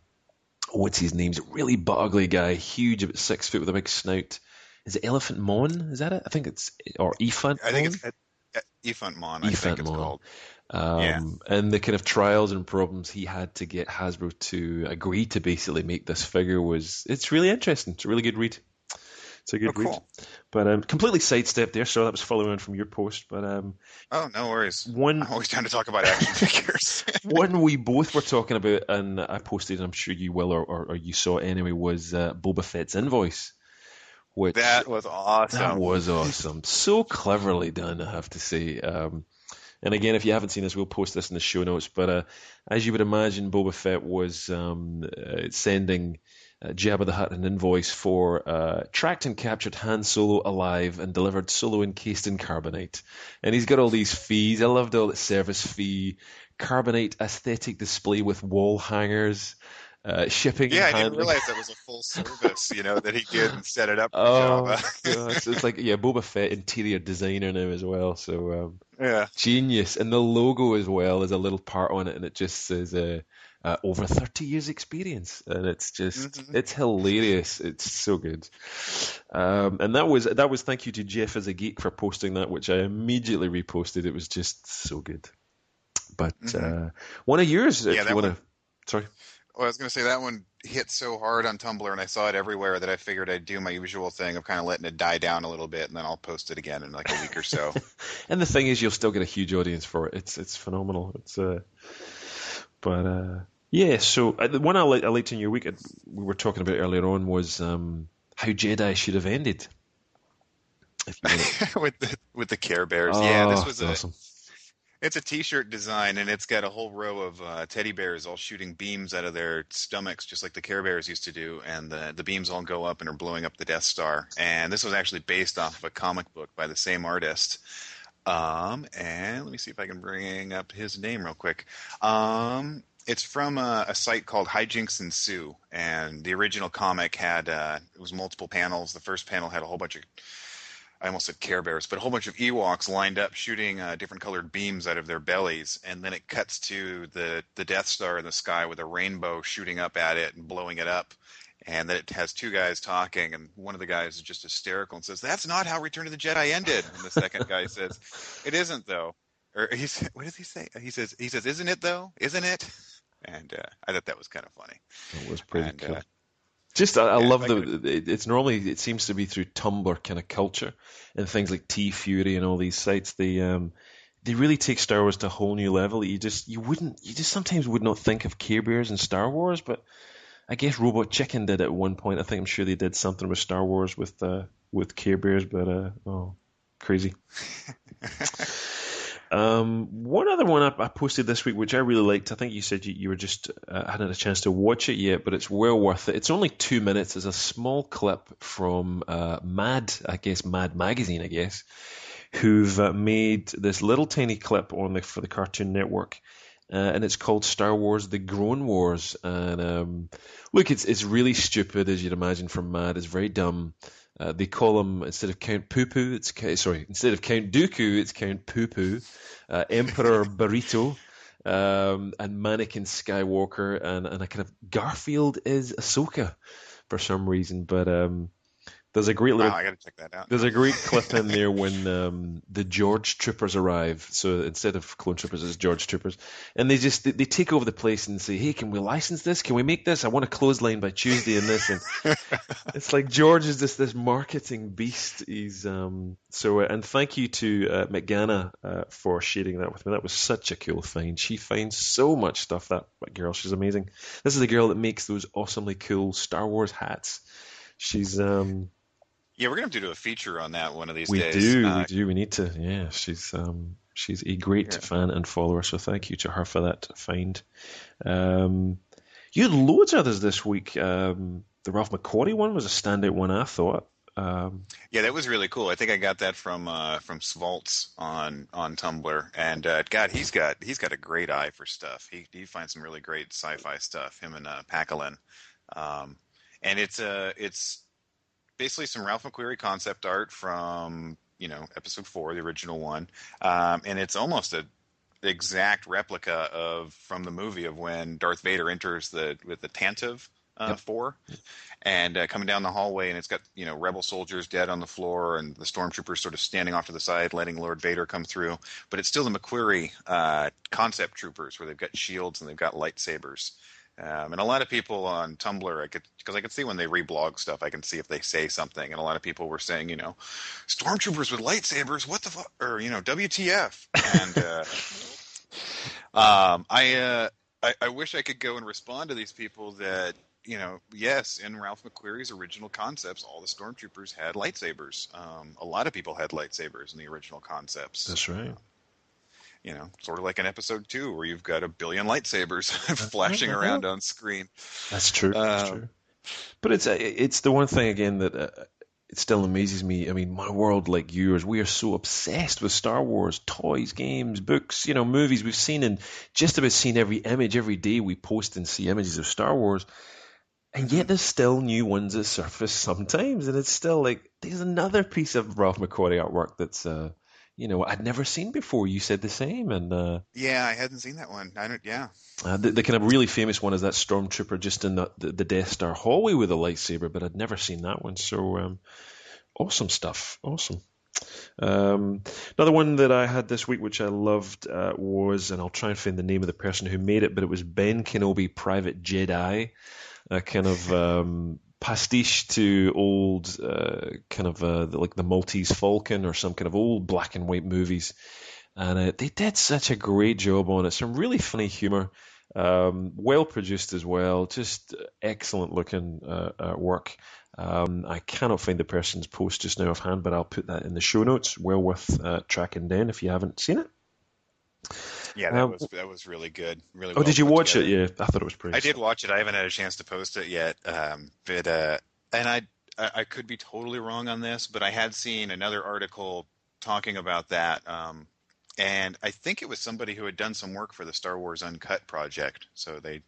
what's his name? He's a really butt ugly guy, huge, about six foot with a big snout. Is it Elephant Mon? Is that it? I think it's or Ephant. I think Mon? it's Ephant Mon. I think Ephant it's Mon. called. Um, Yeah. And the kind of trials and problems he had to get Hasbro to agree to basically make this figure was it's really interesting. It's a really good read. It's a good Oh, read. cool. But um, completely sidestepped there, so that was following on from your post. But um, Oh, no worries. one I'm always trying to talk about action figures. one we both were talking about, and I posted, and I'm sure you will, or, or, or you saw it anyway, was uh, Boba Fett's invoice, which that was awesome. that was awesome, so cleverly done, I have to say. Um, and again, if you haven't seen this, we'll post this in the show notes. But uh, as you would imagine, Boba Fett was um, uh, sending uh, Jabba the Hutt an invoice for uh, tracked and captured Han Solo alive and delivered Solo encased in carbonite. And he's got all these fees. I loved all the service fee, carbonite aesthetic display with wall hangers. uh, shipping. Yeah, I didn't realize that was a full service, you know, that he did and set it up for Oh, it's like yeah, Boba Fett interior designer now as well. So um, yeah. genius, and the logo as well is a little part on it, and it just says uh, uh, over thirty years experience, and it's just Mhm. it's hilarious. It's so good. Um, and that was that was thank you to Jeff as a geek for posting that, which I immediately reposted. It was just so good. But Mhm. uh, one of yours, Yeah, if you want to. Sorry. Well, I was going to say that one hit so hard on Tumblr, and I saw it everywhere that I figured I'd do my usual thing of kind of letting it die down a little bit, and then I'll post it again in like a week or so. And the thing is, you'll still get a huge audience for it. It's it's phenomenal. It's uh, but uh, yeah. So uh, the one I liked, I liked in your week, uh, we were talking about earlier on, was um, how Jedi should have ended. With the with the Care Bears. yeah, this Oh, was it's a awesome. it's a T-shirt design, and it's got a whole row of uh, teddy bears all shooting beams out of their stomachs, just like the Care Bears used to do, and the the beams all go up and are blowing up the Death Star. And this was actually based off of a comic book by the same artist. Um, and let me see if I can bring up his name real quick. Um, it's from a, a site called Hijinks Ensue and the original comic had uh, it was multiple panels. The first panel had a whole bunch of I almost said Care Bears, but a whole bunch of Ewoks lined up shooting uh, different colored beams out of their bellies, and then it cuts to the the Death Star in the sky with a rainbow shooting up at it and blowing it up. And then it has two guys talking, and one of the guys is just hysterical and says, "That's not how Return of the Jedi ended." And the second guy says, "It isn't though." Or he said, "What does he say?" He says, "He says, isn't it though? Isn't it?" And uh, I thought that was kind of funny. It was pretty And, cool. uh, Just, I, I yeah, love I the. it- It's normally it seems to be through Tumblr kind of culture and things like TeeFury and all these sites. They um they really take Star Wars to a whole new level. You just you wouldn't you just sometimes would not think of Care Bears and Star Wars, but I guess Robot Chicken did at one point. I think I'm sure they did something with Star Wars with uh with Care Bears, but uh oh crazy. Um, one other one I, I posted this week, which I really liked. I think you said you, you were just uh, hadn't had a chance to watch it yet, but it's well worth it. It's only two minutes. It's a small clip from uh, Mad, I guess Mad Magazine, I guess, who've uh, made this little tiny clip on the for the Cartoon Network. Uh, and it's called Star Wars: The Grown Wars. And um, look, it's it's really stupid, as you'd imagine from Mad. It's very dumb. Uh, they call him instead of Count Poo Poo, it's sorry, instead of Count Dooku, it's Count Poo Poo, uh, Emperor Burrito, um, and Mannequin Skywalker, and and a kind of Garfield is Ahsoka for some reason. But um, there's a great little Wow, I got to check that out. there's a great clip in there when um, the George Troopers arrive. So instead of clone troopers, it's George Troopers, and they just they, they take over the place and say, "Hey, can we license this? Can we make this? I want a clothesline by Tuesday in this." And it's like George is just this marketing beast. He's um so uh, and thank you to uh, McGanna uh, for sharing that with me. That was such a cool find. She finds so much stuff. That, that girl, she's amazing. This is the girl that makes those awesomely cool Star Wars hats. She's um Yeah, we're gonna have to do a feature on that one of these days. we days. do, Uh, we do. We need to. Yeah, she's um, she's a great Yeah. fan and follower. So thank you to her for that find. Um, you had loads of others this week. Um, the Ralph McQuarrie one was a standout one, I thought. Um, Yeah, that was really cool. I think I got that from uh, from Svaltz on on Tumblr, and uh, God, he's got he's got a great eye for stuff. He he finds some really great sci-fi stuff. Him and uh, Pakalin, um, and it's uh it's basically some Ralph McQuarrie concept art from you know episode four, the original one, um, and it's almost a exact replica of from the movie of when Darth Vader enters the with the Tantive uh, Yep. four and uh, coming down the hallway, and it's got you know rebel soldiers dead on the floor, and the stormtroopers sort of standing off to the side, letting Lord Vader come through. But it's still the McQuarrie uh, concept troopers, where they've got shields and they've got lightsabers. Um, and a lot of people on Tumblr, I could because I can see when they reblog stuff, I can see if they say something, and a lot of people were saying, you know, stormtroopers with lightsabers, what the fuck, or you know, WTF, and. Uh, um, I, uh, I I wish I could go and respond to these people that you know, yes, in Ralph McQuarrie's original concepts, all the stormtroopers had lightsabers. Um, a lot of people had lightsabers in the original concepts. that's right. You know, sort of like an episode two, where you've got a billion lightsabers flashing around on screen. That's true. That's Um, true. But it's uh, it's the one thing again that uh, it still amazes me. I mean, my world, like yours, we are so obsessed with Star Wars, toys, games, books, you know, movies. We've seen and just about seen every image every day we post and see images of Star Wars. And yet there's still new ones that surface sometimes, and it's still like there's another piece of Ralph McQuarrie artwork that's uh, you know I'd never seen before. You said the same, and uh, yeah, I hadn't seen that one. I don't. Yeah, uh, the, the, kind of really famous one is that stormtrooper just in the, the, the Death Star hallway with a lightsaber, but I'd never seen that one. So um, awesome stuff, awesome. Um, another one that I had this week, which I loved, uh, was, and I'll try and find the name of the person who made it, but it was Ben Kenobi Private Jedi, a kind of um, pastiche to old uh, kind of uh, like the Maltese Falcon or some kind of old black and white movies. And uh, they did such a great job on it. Some really funny humor, um, well produced as well, just excellent looking uh, uh, work. Um, I cannot find the person's post just now offhand, but I'll put that in the show notes. Well worth uh, tracking down if you haven't seen it. Yeah, that um, was that was really good. Really. Oh, well did you watch together. it? Yeah, I thought it was pretty. I did watch it. I haven't had a chance to post it yet. Um, but uh, and I I could be totally wrong on this, but I had seen another article talking about that. Um, and I think it was somebody who had done some work for the Star Wars Uncut project. So they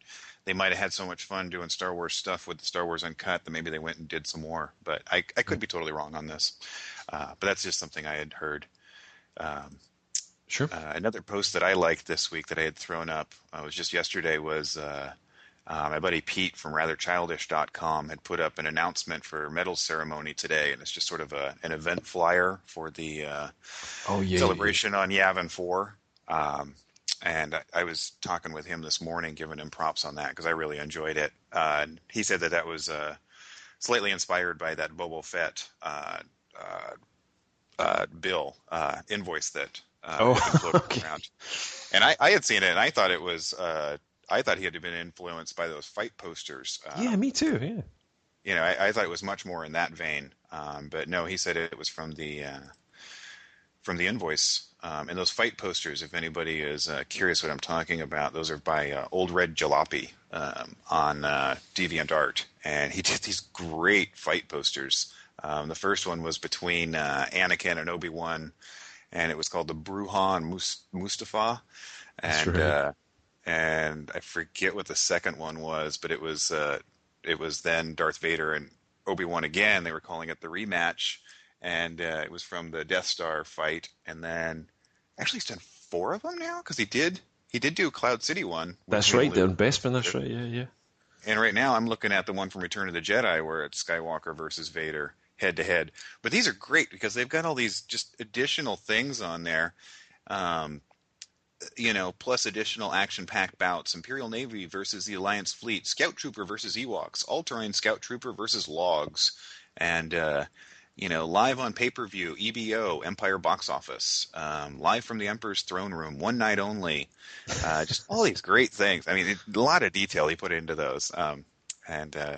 they might have had so much fun doing Star Wars stuff with the Star Wars Uncut that maybe they went and did some more. But I I could be totally wrong on this. Uh, but that's just something I had heard. Um, Sure. Uh, another post that I liked this week that I had thrown up uh, was just yesterday was uh, uh my buddy Pete from RatherChildish.com had put up an announcement for medal ceremony today, and it's just sort of a, an event flyer for the uh, oh, yeah, celebration yeah. on Yavin Four. Um, and I, I, was talking with him this morning, giving him props on that because I really enjoyed it. Uh, he said that that was slightly inspired by that Boba Fett bill invoice that uh, oh, okay. around. And I, I had seen it, and I thought it was. Uh, I thought he had been influenced by those fight posters. Uh, yeah, me too. Yeah. You know, I, I, thought it was much more in that vein, um, but no, he said it was from the uh, from the invoice. Um, and those fight posters, if anybody is uh, curious what I'm talking about, those are by uh, Old Red Jalopy um, on uh, DeviantArt, and he did these great fight posters. Um, the first one was between uh, Anakin and Obi Wan and it was called the Brujah Mustafar, and right. uh, and I forget what the second one was, but it was uh, it was then Darth Vader and Obi Wan again. They were calling it the rematch, and uh, it was from the Death Star fight, and then actually he's done four of them now because he did he did do Cloud City one. That's right, the Bespin. That's right. Yeah, yeah. And right now I'm looking at the one from Return of the Jedi where it's Skywalker versus Vader head to head. But these are great because they've got all these just additional things on there. Um, you know, plus additional action-packed bouts: Imperial Navy versus the Alliance Fleet, Scout Trooper versus Ewoks, All-Terrain Scout Trooper versus Logs, and uh, you know, live on pay-per-view, EBO, Empire Box Office, um, live from the Emperor's Throne Room, one night only. Uh, just all these great things. I mean, a lot of detail he put into those, um, and uh,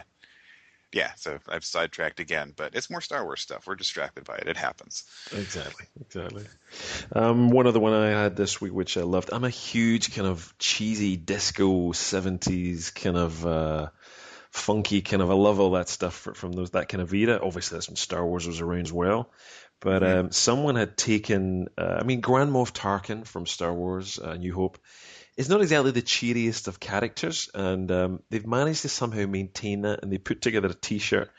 yeah, so I've sidetracked again, but it's more Star Wars stuff. We're distracted by it. It happens. Exactly, exactly. Um, one other one I had this week, which I loved. I'm a huge kind of cheesy disco '70s kind of uh, funky kind of. I love all that stuff from those that kind of era. Obviously, that's when Star Wars was around as well. But mm-hmm. um, someone had taken, uh, I mean, Grand Moff Tarkin from Star Wars: uh, New Hope is not exactly the cheeriest of characters, and um, they've managed to somehow maintain that. And they put together a T-shirt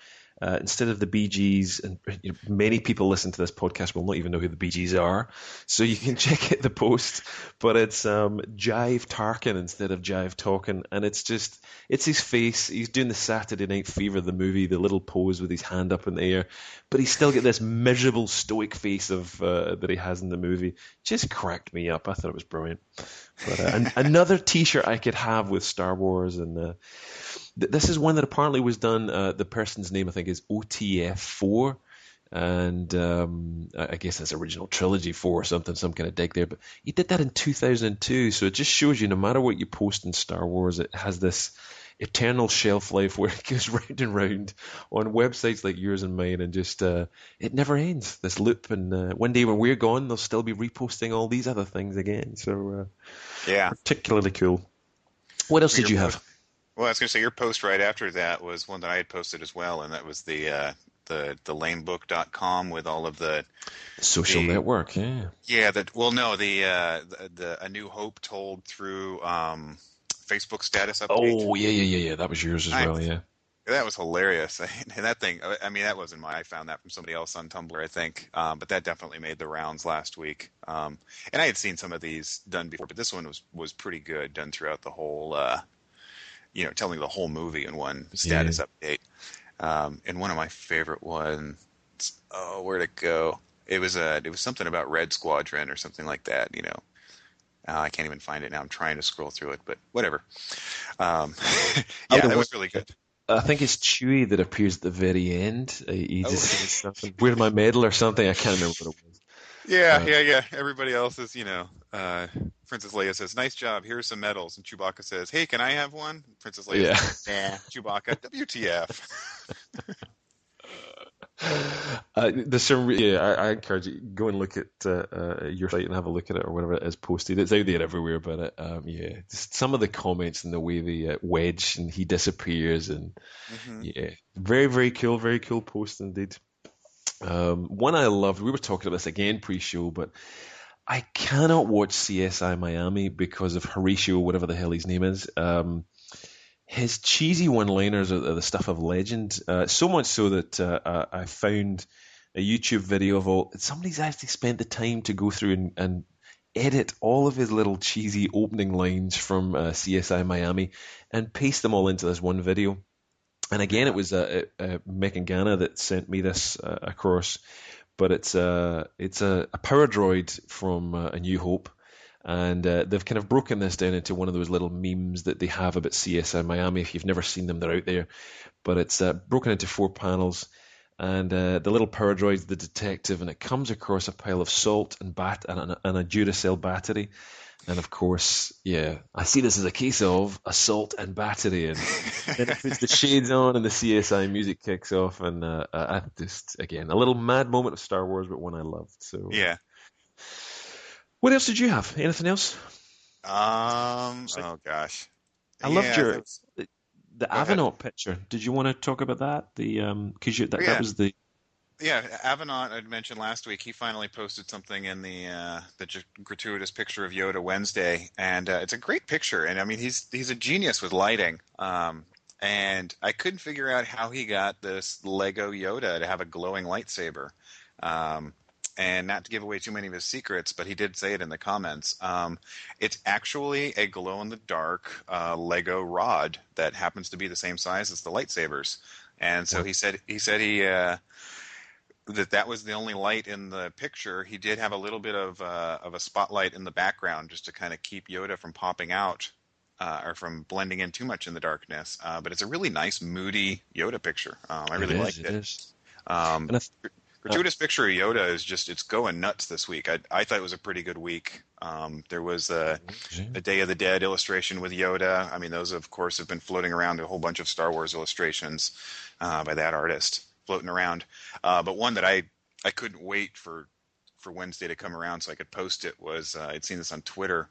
uh, instead of the Bee Gees, and you know, many people listen to this podcast will not even know who the Bee Gees are, so you can check out the post. But it's um, Jive Tarkin instead of Jive Talking, and it's just it's his face. He's doing the Saturday Night Fever, the movie, the little pose with his hand up in the air, but he's still got this miserable stoic face of uh, that he has in the movie. Just cracked me up. I thought it was brilliant. But uh, an- another T-shirt I could have with Star Wars and. Uh, this is one that apparently was done. Uh, the person's name, I think, is OTF4. And um, I guess that's original trilogy four or something, some kind of dig there. But he did that in 2002, so it just shows you no matter what you post in Star Wars, it has this eternal shelf life where it goes round and round on websites like yours and mine, and just uh, it never ends. This loop, and uh, one day when we're gone, they'll still be reposting all these other things again. So uh, yeah, particularly cool. What else did you have? Well, I was going to say your post right after that was one that I had posted as well, and that was the uh, the the lamebook.com with all of the social the- network. Yeah. yeah that well no the uh the, the a new hope told through um Facebook status update. Oh yeah, yeah, yeah, yeah. That was yours as I- well. Yeah. That was hilarious. And that thing, I mean, that wasn't mine. I found that from somebody else on Tumblr, I think. Um, but that definitely made the rounds last week. Um, and I had seen some of these done before, but this one was, was pretty good, done throughout the whole, uh, you know, telling the whole movie in one status update. Um, and one of my favorite ones, oh, where'd it go? It was uh, it was something about Red Squadron or something like that, you know. Uh, I can't even find it now. I'm trying to scroll through it, but whatever. Um, Oh, yeah, that was really good. I think it's Chewie that appears at the very end. He Oh. just says something. Where's my medal or something? I can't remember what it was. Yeah, Uh, yeah, yeah. Everybody else is, you know, uh, Princess Leia says, "Nice job. Here's some medals." And Chewbacca says, "Hey, can I have one?" Princess Leia Yeah. says, "Nah." Chewbacca, "WTF?" Uh, there's some, yeah. I, I encourage you go and look at uh, uh, your site and have a look at it or whatever it is posted. It's out there everywhere, but it, um, yeah, just some of the comments and the way they uh, wedge and he disappears and Mhm. yeah, very very cool, very cool post indeed. Um, one I loved. We were talking about this again pre-show, but I cannot watch CSI Miami because of Horatio, whatever the hell his name is. Um, his cheesy one-liners are the stuff of legend. Uh, so much so that uh, I I found a YouTube video of all. Somebody's actually spent the time to go through and, and edit all of his little cheesy opening lines from uh, CSI Miami and paste them all into this one video. And again, it was uh, uh, Megan Gana that sent me this uh, across, but it's a it's a, a power droid from uh, A New Hope, and uh, they've kind of broken this down into one of those little memes that they have about CSI Miami. If you've never seen them, they're out there, but it's uh, broken into four panels. And uh, the little power droid's the detective, and it comes across a pile of salt and bat and and a Duracell battery. And of course, yeah, I see this as a case of assault and battery, and then it puts the shades on, and the CSI music kicks off, and uh, I just again a little mad moment of Star Wars, but one I loved. So, Yeah. what else did you have? Anything else? Um. Oh gosh. I loved Yeah, your- was- The Go ahead. Picture. Did you want to talk about that? The um, because that, Yeah. that was the Yeah, Avenant I'd mentioned last week. He finally posted something in the uh, the gratuitous picture of Yoda Wednesday, and uh, it's a great picture. And I mean, he's he's a genius with lighting. Um, and I couldn't figure out how he got this Lego Yoda to have a glowing lightsaber. Um, and not to give away too many of his secrets, but he did say it in the comments. Um, it's actually a glow in the dark uh, Lego rod that happens to be the same size as the lightsabers. And so he said he said he uh, that that was the only light in the picture. He did have a little bit of uh, of a spotlight in the background just to kind of keep Yoda from popping out uh, or from blending in too much in the darkness. Uh, but it's a really nice, moody Yoda picture. Um, I really it is, liked it. Um, th- gratuitous picture of Yoda is just it's going nuts this week. I I thought it was a pretty good week. Um, there was a, a Day of the Dead illustration with Yoda. I mean, those of course have been floating around a whole bunch of Star Wars illustrations uh, by that artist floating around. Uh, but one that I I couldn't wait for for Wednesday to come around so I could post it was uh, I'd seen this on Twitter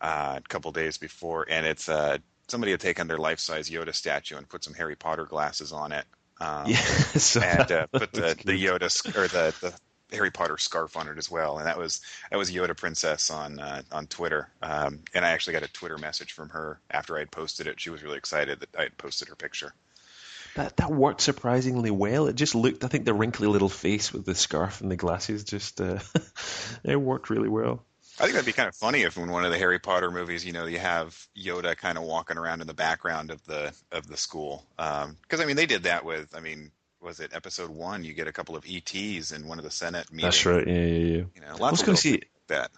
uh, a couple days before, and it's uh, somebody had taken their life size Yoda statue and put some Harry Potter glasses on it. Um, and uh, put the, the. Yoda sc- or the, the Harry Potter scarf on it as well, and that was that was Yoda Princess on uh, on Twitter. Um, and I actually got a Twitter message from her after I had posted it. She was really excited that I had posted her picture. That that worked surprisingly well. It just looked, I think, the wrinkly little face with the scarf and the glasses just uh, it worked really well. I think that'd be kind of funny if in one of the Harry Potter movies, you know, you have Yoda kind of walking around in the background of the of the school. Because I mean, they did that with. I mean, was it Episode One? You get a couple of ETs in one of the Senate meetings. That's right. Yeah, yeah, yeah. You know, lots I was going to see like that.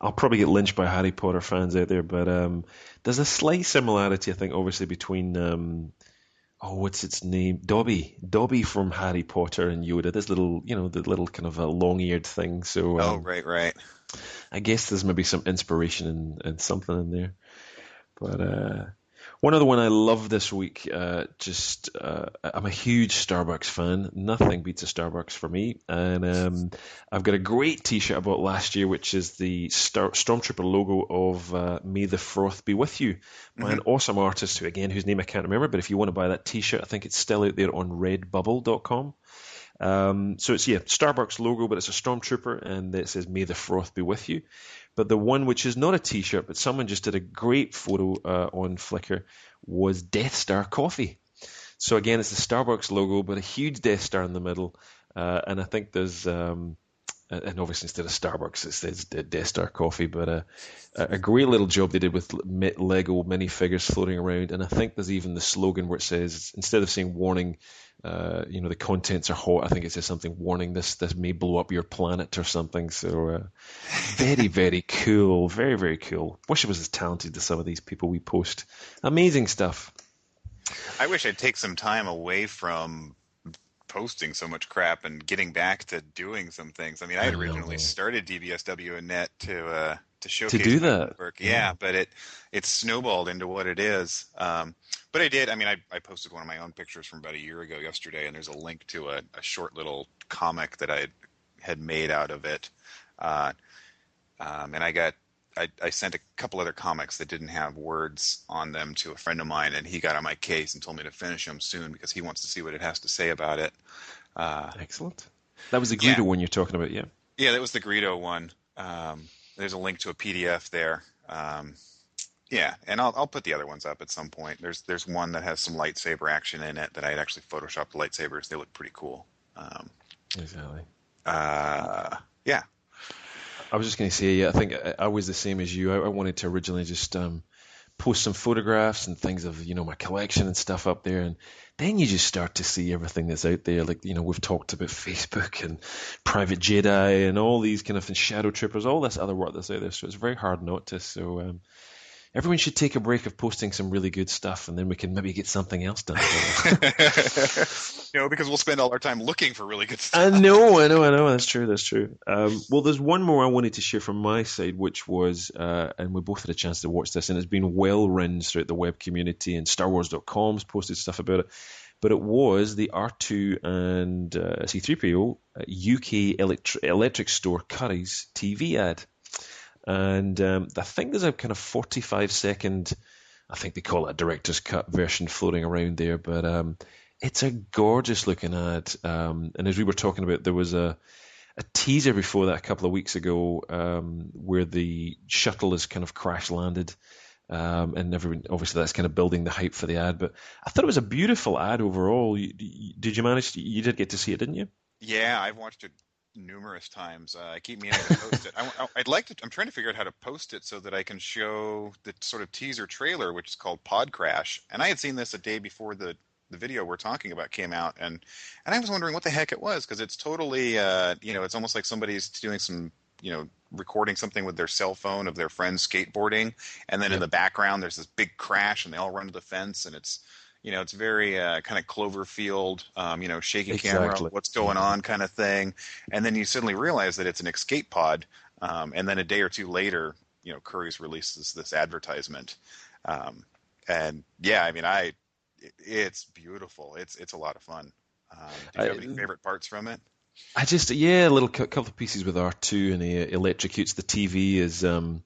I'll probably get lynched by Harry Potter fans out there, but um, there's a slight similarity, I think, obviously between um, oh, what's its name, Dobby, Dobby from Harry Potter and Yoda. This little, you know, the little kind of a long-eared thing. So um, Oh, right, right. I guess there's maybe some inspiration and in, in something in there. But uh, One other one I love this week. Uh, just uh, I'm a huge Starbucks fan. Nothing beats a Starbucks for me, and um, I've got a great T-shirt I bought last year, which is the Star- Stormtrooper logo of uh, "May the Froth Be with You" by mm-hmm. an awesome artist who, again, whose name I can't remember. But if you want to buy that T-shirt, I think it's still out there on Redbubble.com. Um, so it's yeah, Starbucks logo, but it's a stormtrooper, and it says "May the froth be with you." But the one which is not a T-shirt, but someone just did a great photo uh, on Flickr, was Death Star coffee. So again, it's the Starbucks logo, but a huge Death Star in the middle, uh, and I think there's. Um, and obviously instead of Starbucks, it says Death Star Coffee. But uh, a great little job they did with Lego minifigures floating around, and I think there's even the slogan where it says instead of saying "warning," uh, you know, the contents are hot. I think it says something warning this this may blow up your planet or something. So uh, very very cool, very very cool. Wish I was as talented as some of these people we post. Amazing stuff. I wish I'd take some time away from posting so much crap and getting back to doing some things. I mean, I had originally started DBSW and Net to uh, to showcase to do that work. Yeah, yeah, but it it snowballed into what it is. Um, but I did. I mean, I, I posted one of my own pictures from about a year ago yesterday, and there's a link to a, a short little comic that I had made out of it. Uh, um, and I got I, I, sent a couple other comics that didn't have words on them to a friend of mine, and he got on my case and told me to finish them soon because he wants to see what it has to say about it. Uh, Excellent. That was the Greedo yeah. one you're talking about, yeah? Yeah, that was the Greedo one. Um, there's a link to a PDF there. Um, yeah, and I'll I'll put the other ones up at some point. There's there's one that has some lightsaber action in it that I had actually photoshopped the lightsabers. They look pretty cool. Um, exactly. Uh, yeah. I was just going to say, yeah, I think I, I, was the same as you. I, I wanted to originally just um, post some photographs and things of you know my collection and stuff up there, and then you just start to see everything that's out there. Like you know we've talked about Facebook and Private Jedi and all these kind of things, Shadow Troopers, all this other work that's out there. So it's very hard not to. So um, everyone should take a break of posting some really good stuff, and then we can maybe get something else done. know, because we'll spend all our time looking for really good stuff. I know, I know, I know. That's true. That's true. Um, well, there's one more I wanted to share from my side, which was, uh, and we both had a chance to watch this, and it's been well rinsed throughout the web community, and StarWars.com's posted stuff about it. But it was the R2 and uh, C3PO UK electric, electric store Curry's TV ad. And um, I think there's a kind of 45 second, I think they call it a director's cut version floating around there, but um, it's a gorgeous looking ad. Um, and as we were talking about, there was a, a teaser before that a couple of weeks ago um, where the shuttle is kind of crash landed. Um, and everyone, obviously, that's kind of building the hype for the ad. But I thought it was a beautiful ad overall. You, did you manage? To, you did get to see it, didn't you? Yeah, I've watched it numerous times. Uh, I keep meaning to post it. I, would like to. I'm trying to figure out how to post it so that I can show the sort of teaser trailer, which is called Pod Crash. And I had seen this a day before the the video we're talking about came out, and and I was wondering what the heck it was because it's totally, uh, you know, it's almost like somebody's doing some, you know, recording something with their cell phone of their friends skateboarding, and then yep. in the background there's this big crash, and they all run to the fence, and it's you know, it's very uh, kind of Cloverfield, um, you know, shaking exactly. camera, what's going on kind of thing. And then you suddenly realize that it's an escape pod. Um, and then a day or two later, you know, Curry's releases this advertisement. Um, and yeah, I mean, I, it, it's beautiful. It's, it's a lot of fun. Um, do you have any favorite parts from it? I just, yeah, a little couple of pieces with R2 and he electrocutes the TV is, um,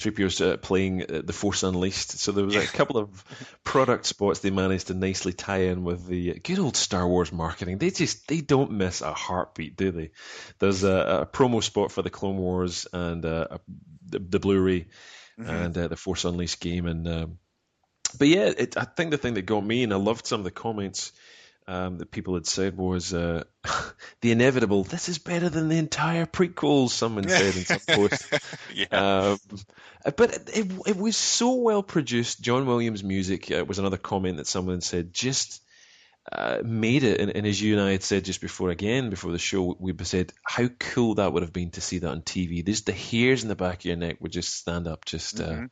3PO's uh, playing uh, The Force Unleashed. So there was a couple of product spots they managed to nicely tie in with the good old Star Wars marketing. They just they don't miss a heartbeat, do they? There's a, a promo spot for the Clone Wars and uh, the, the, Blu-ray mm-hmm. and uh, the Force Unleashed game, and um, but yeah, it, I think the thing that got me, and I loved some of the comments um, that people had said was uh, the inevitable. This is better than the entire prequels. Someone said in some post. yeah. Um, but it, it was so well produced. John Williams' music uh, was another comment that someone said just. Uh, made it, and, and, as you and I had said just before, again before the show, we said how cool that would have been to see that on TV. There's the hairs in the back of your neck would just stand up, just uh, mm-hmm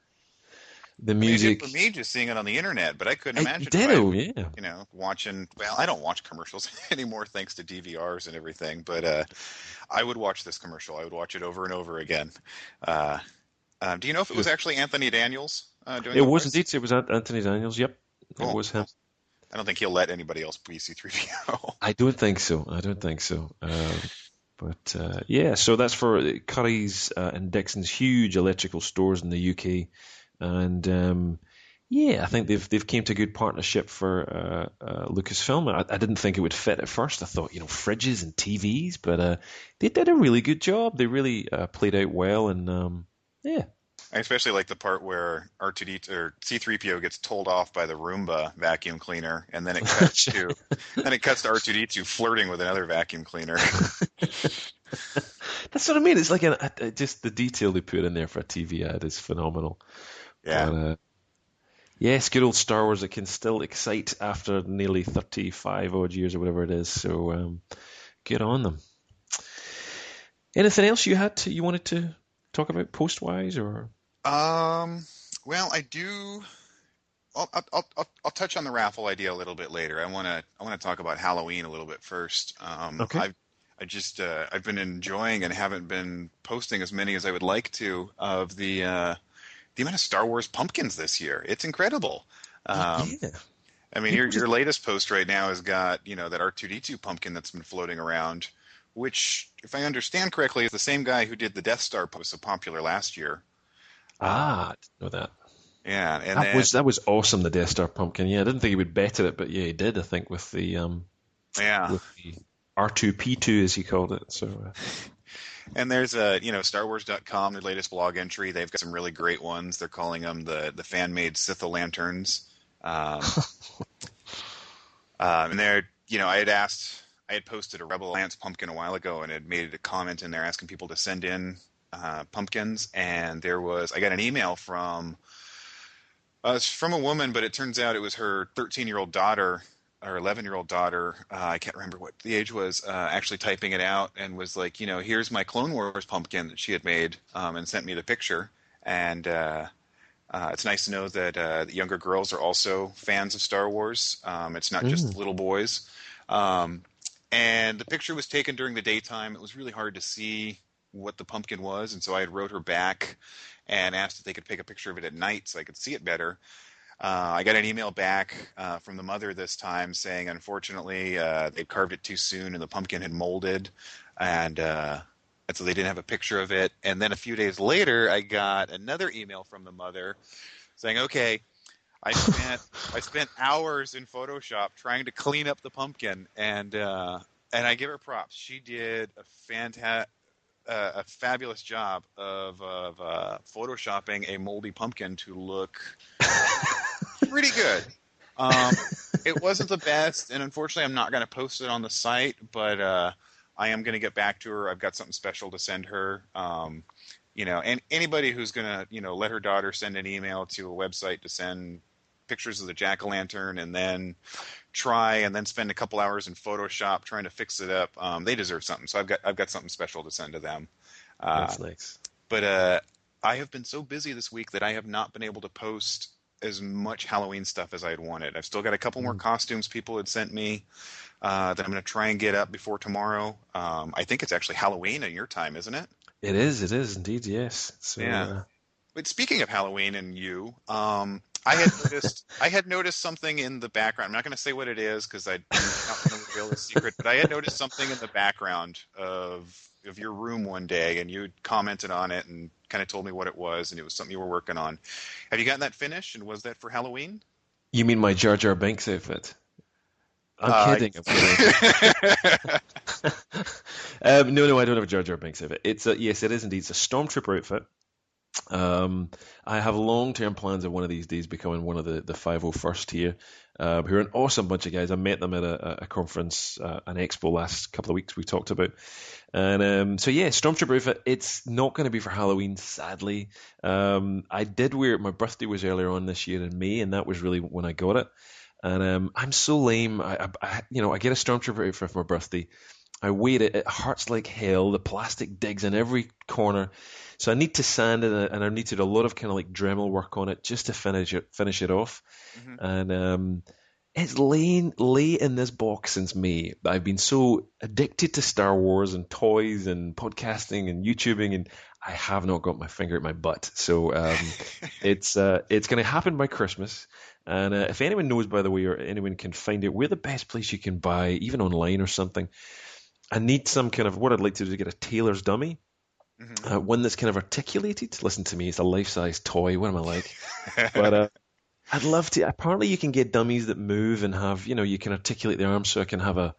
the music. I mean, for me, just seeing it on the internet, but I couldn't imagine. Ditto, I, yeah. You know, watching. Well, I don't watch commercials anymore thanks to DVRs and everything, but uh, I would watch this commercial. I would watch it over and over again. Uh, um, do you know if it was actually Anthony Daniels Uh, doing It was voice? indeed. It was Anthony Daniels. Yep, Cool. it was him. I don't think he'll let anybody else be C3PO. I don't think so. I don't think so. Um, but uh, yeah, so that's for Curry's uh, and Dixon's huge electrical stores in the UK, and um, yeah, I think they've they've came to a good partnership for uh, uh, Lucasfilm. I, I didn't think it would fit at first. I thought you know fridges and TVs, but uh, they did a really good job. They really uh, played out well, and um, yeah, I especially like the part where R2D or C3PO gets told off by the Roomba vacuum cleaner, and then it cuts to then it cuts to R2D2 flirting with another vacuum cleaner. that's what I mean. It's like an, just the detail they put in there for a TV ad is phenomenal. Yeah. But, uh, yes, good old Star Wars. It can still excite after nearly 35 odd years or whatever it is. So um, good on them. Anything else you had to, you wanted to talk about post wise or? Um. Well, I do. I'll, I'll, I'll, I'll touch on the raffle idea a little bit later. I want to I want to talk about Halloween a little bit first. Um, Okay. I've I just uh, I've been enjoying and haven't been posting as many as I would like to of the uh, the amount of Star Wars pumpkins this year. It's incredible. Um, yeah. I mean, your your latest post right now has got you know that R two D two pumpkin that's been floating around, which, if I understand correctly, is the same guy who did the Death Star post so popular last year. Ah, I didn't know that. Yeah, and that then, was that was awesome. The Death Star pumpkin. Yeah, I didn't think he would better it, but yeah, he did. I think with the um yeah, R two P two as he called it. So uh, and there's a you know StarWars.com, their latest blog entry. They've got some really great ones. They're calling them the the fan made Sith lanterns. Um, um, and they're you know I had asked I had posted a Rebel Alliance pumpkin a while ago and had made a comment in there asking people to send in uh, pumpkins, and there was I got an email from uh, it's from a woman, but it turns out it was her 13 year old daughter or 11 year old daughter. Uh, I can't remember what the age was. Uh, actually typing it out and was like, you know, here's my Clone Wars pumpkin that she had made, um, and sent me the picture. And uh, uh, it's nice to know that uh, the younger girls are also fans of Star Wars. Um, it's not just little boys. Um, and the picture was taken during the daytime. It was really hard to see what the pumpkin was, and so I had wrote her back and asked if they could take a picture of it at night so I could see it better. Uh, I got an email back uh, from the mother this time saying, unfortunately, uh, they carved it too soon and the pumpkin had molded, and, uh, and so they didn't have a picture of it. And then a few days later, I got another email from the mother saying, "Okay, I spent I spent hours in Photoshop trying to clean up the pumpkin, and uh, and I give her props. She did a fantastic." Uh, a fabulous job of, of uh, photoshopping a moldy pumpkin to look pretty good. Um, it wasn't the best, and unfortunately, I'm not going to post it on the site. But uh, I am going to get back to her. I've got something special to send her. Um, you know, and anybody who's going to, you know, let her daughter send an email to a website to send pictures of the jack o' lantern and then try and then spend a couple hours in Photoshop trying to fix it up. Um, they deserve something. So I've got I've got something special to send to them. Uh, that's nice. but uh, I have been so busy this week that I have not been able to post as much Halloween stuff as I had wanted. I've still got a couple more costumes people had sent me uh, that I'm going to try and get up before tomorrow. Um, I think it's actually Halloween in your time, isn't it? It is. It is indeed. Yes. So, Yeah. uh, But speaking of Halloween and you, um, I had noticed I had noticed something in the background. I'm not going to say what it is because I don't want to reveal the secret. But I had noticed something in the background of of your room one day, and you commented on it and kind of told me what it was, and it was something you were working on. Have you gotten that finished? And was that for Halloween? you mean my Jar Jar Binks outfit? I'm Uh, kidding. I'm kidding. um, no, no, I don't have a Jar Jar Binks outfit. It's a, yes, it is indeed. It's a stormtrooper outfit. Um, I have long-term plans of one of these days becoming one of the the 501st here, uh, who are an awesome bunch of guys. I met them at a, a conference, uh, an expo last couple of weeks. We talked about, and um, so yeah, stormtrooper. It's not going to be for Halloween, sadly. Um, I did wear it. My birthday was earlier on this year in May, and that was really when I got it. And um, I'm so lame. I, I, I, you know, I get a stormtrooper outfit for my birthday. I wear it. It hurts like hell. The plastic digs in every corner. So I need to sand it, and I need to do a lot of kind of like Dremel work on it just to finish it, finish it off. Mhm. And um, it's lain lay in this box since May. I've been so addicted to Star Wars and toys and podcasting and YouTubing, and I have not got my finger at my butt. So um, it's uh, it's going to happen by Christmas. And uh, if anyone knows, by the way, or anyone can find it, we're the best place you can buy, even online or something. I need some kind of what I'd like to do is get a tailor's dummy. Mm-hmm. Uh, one that's kind of articulated. Listen to me, it's a life-size toy. What am I like? but uh, I'd love to. Apparently, you can get dummies that move and have, you know, you can articulate the arms, so I can have a,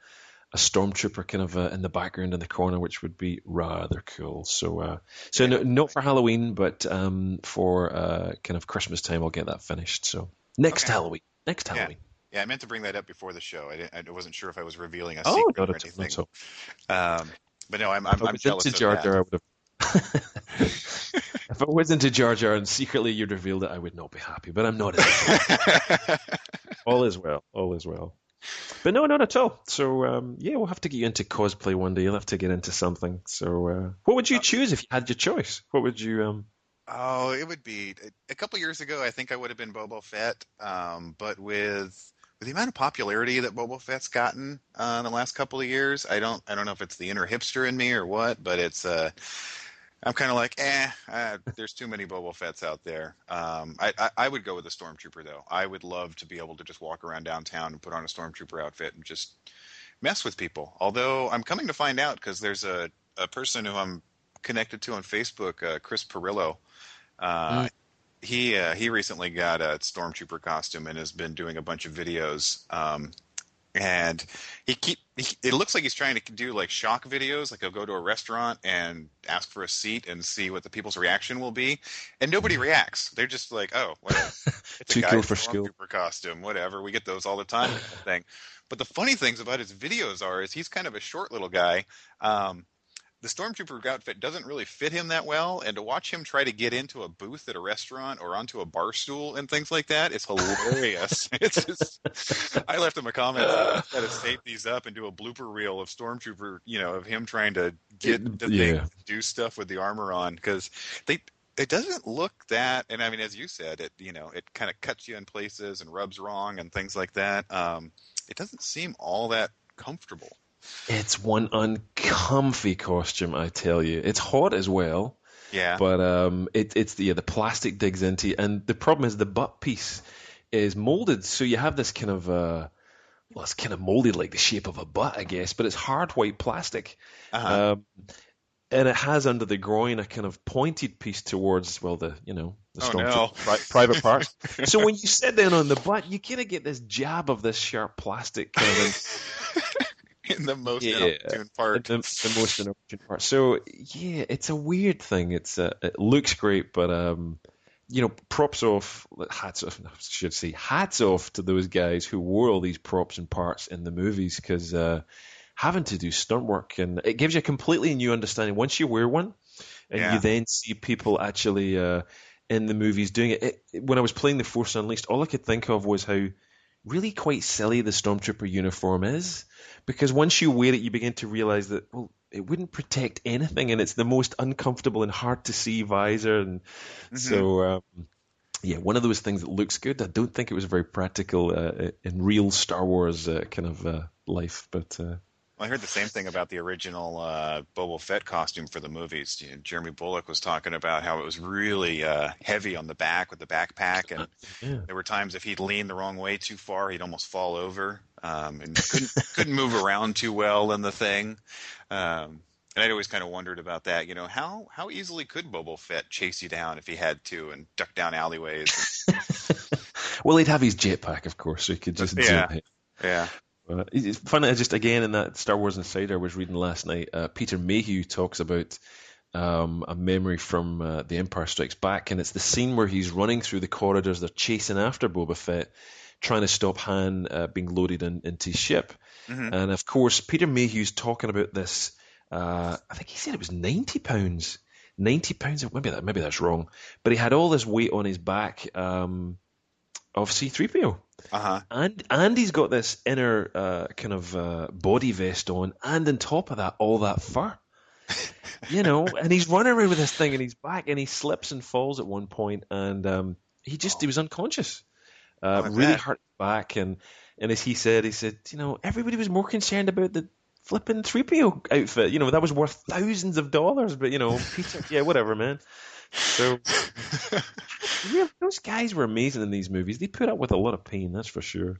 a stormtrooper kind of uh, in the background in the corner, which would be rather cool. So, uh, so no, not for Halloween, but um, for uh, kind of Christmas time, I'll get that finished. So next okay. Halloween, next Halloween. Yeah. Yeah. I meant to bring that up before the show. I, I wasn't sure if I was revealing a oh, secret or anything. So. Um, but no, I'm, I'm, I'm jealous of Jar Jar, that. if I was into Jar Jar and secretly you'd revealed it, I would not be happy. But I'm not. all is well. All is well. But no, not at all. So um, yeah, we'll have to get you into cosplay one day. You'll have to get into something. So uh, what would you uh, choose if you had your choice? What would you? Um... Oh, it would be a couple years ago. I think I would have been Boba Fett. Um, but with the amount of popularity that Boba Fett's gotten uh, in the last couple of years, I don't I don't know if it's the inner hipster in me or what, but it's uh, I'm kind of like, eh, uh, there's too many Boba Fett's out there. Um, I, I, I, would go with a Stormtrooper, though. I would love to be able to just walk around downtown and put on a Stormtrooper outfit and just mess with people. Although I'm coming to find out because there's a, a person who I'm connected to on Facebook, uh, Chris Pirillo. Uh, mm. He uh, he recently got a Stormtrooper costume and has been doing a bunch of videos. Um, and he keep he, it looks like he's trying to do like shock videos like he'll go to a restaurant and ask for a seat and see what the people's reaction will be and nobody mm-hmm. reacts they're just like oh whatever it's too cool for school costume whatever we get those all the time thing but the funny things about his videos are is he's kind of a short little guy um, the stormtrooper outfit doesn't really fit him that well, and to watch him try to get into a booth at a restaurant or onto a bar stool and things like that is hilarious. it's just, I left him a comment that to tape these up and do a blooper reel of stormtrooper, you know, of him trying to get the yeah. thing, do stuff with the armor on because they. It doesn't look that, and I mean, as you said, it you know it kind of cuts you in places and rubs wrong and things like that. Um, it doesn't seem all that comfortable. It's one uncomfy costume, I tell you. It's hot as well. Yeah. But um, it, it's the yeah, the plastic digs into, you, and the problem is the butt piece is molded, so you have this kind of uh, well, it's kind of molded like the shape of a butt, I guess, but it's hard white plastic. Uh-huh. Um, and it has under the groin a kind of pointed piece towards well the you know the oh, no. pri- private parts. so when you sit down on the butt, you kind of get this jab of this sharp plastic kind of. in the most yeah, inopportune part. The, the, most inopportune part. So yeah, it's a weird thing. It's uh, it looks great, but um, you know, props off, hats off. I should say hats off to those guys who wore all these props and parts in the movies because uh, having to do stunt work and it gives you a completely new understanding once you wear one, and yeah. you then see people actually. Uh, in the movies doing it. it. When I was playing The Force Unleashed, all I could think of was how really quite silly the Stormtrooper uniform is because once you wear it, you begin to realize that well, it wouldn't protect anything, and it's the most uncomfortable and hard to see visor, and mm-hmm. so. Um, yeah, one of those things that looks good. I don't think it was very practical uh, in real Star Wars uh, kind of uh, life, but uh, I heard the same thing about the original uh, Boba Fett costume for the movies. You know, Jeremy Bulloch was talking about how it was really uh, heavy on the back with the backpack, and yeah. there were times if he'd lean the wrong way too far, he'd almost fall over, um, and couldn't couldn't move around too well in the thing. Um, and I'd always kind of wondered about that. You know, how how easily could Boba Fett chase you down if he had to and duck down alleyways? And... well, he'd have his jetpack, of course, so he could just yeah, yeah. Uh, it's funny, just again in that Star Wars Insider I was reading last night, uh, Peter Mayhew talks about um, a memory from uh, The Empire Strikes Back, and it's the scene where he's running through the corridors, they're chasing after Boba Fett, trying to stop Han uh, being loaded in, into his ship. Mm-hmm. And of course, Peter Mayhew's talking about this. Uh, I think he said it was ninety pounds. Ninety pounds. Maybe that. Maybe that's wrong. But he had all this weight on his back. Um, of C3PO. Uh-huh. And and he's got this inner uh, kind of uh, body vest on, and on top of that, all that fur. you know, and he's running around with this thing in his back, and he slips and falls at one point, and um, he just oh. he was unconscious. Uh, really that. hurt back, and And as he said, he said, you know, everybody was more concerned about the flipping 3PO outfit. You know, that was worth thousands of dollars, but, you know, Peter, yeah, whatever, man. So, those guys were amazing in these movies. They put up with a lot of pain, that's for sure.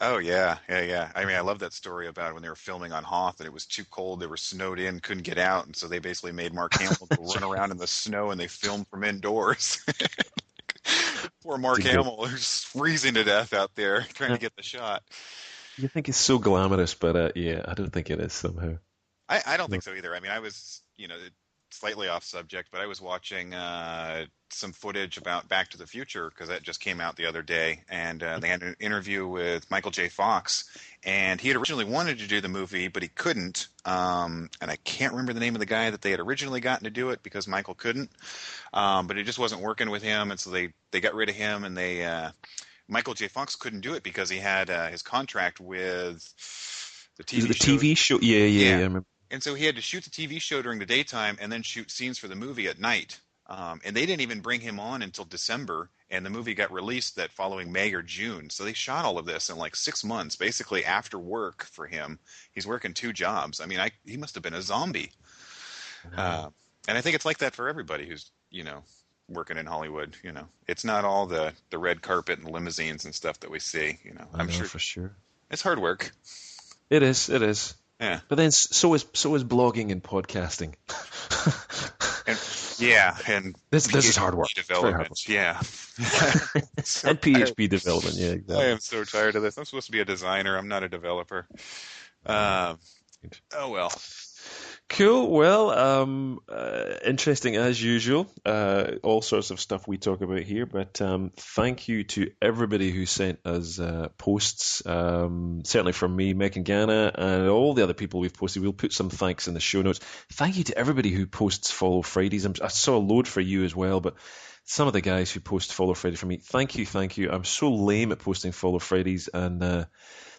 Oh yeah, yeah, yeah. I mean, I love that story about when they were filming on Hoth and it was too cold. They were snowed in, couldn't get out, and so they basically made Mark Hamill run around in the snow, and they filmed from indoors. Poor Mark Hamill, who's freezing to death out there trying to get the shot. You think it's so glamorous, but uh, yeah, I don't think it is somehow. I, I don't think so either. I mean, I was, you know, slightly off subject, but I was watching uh, some footage about Back to the Future because that just came out the other day, and uh, they had an interview with Michael J. Fox, and he had originally wanted to do the movie, but he couldn't. Um, and I can't remember the name of the guy that they had originally gotten to do it because Michael couldn't, um, but it just wasn't working with him, and so they they got rid of him, and they uh, Michael J. Fox couldn't do it because he had uh, his contract with the TV the show. TV show. Yeah, yeah, yeah. yeah and so he had to shoot the TV show during the daytime and then shoot scenes for the movie at night. Um, and they didn't even bring him on until December, and the movie got released that following May or June. So they shot all of this in like six months, basically after work for him. He's working two jobs. I mean, I, he must have been a zombie. Uh, and I think it's like that for everybody who's you know working in Hollywood. You know, it's not all the the red carpet and limousines and stuff that we see. You know, I I'm know sure for sure. it's hard work. It is. It is. Yeah. But then so is so is blogging and podcasting. And yeah, and This this is hard work. PhD very hard development. Yeah. So and PHP development. Yeah, I am so tired of this. I'm supposed to be a designer. I'm not a developer. Um, oh well. Cool. Well, um, uh, interesting as usual. Uh, all sorts of stuff we talk about here, but um, thank you to everybody who sent us uh, posts. Um, certainly from me, Megan Gana, and all the other people we've posted. We'll put some thanks in the show notes. Thank you to everybody who posts Follow Fridays. I'm, I saw a load for you as well, but some of the guys who post Follow Friday for me, thank you, thank you. I'm so lame at posting Follow Fridays, and uh,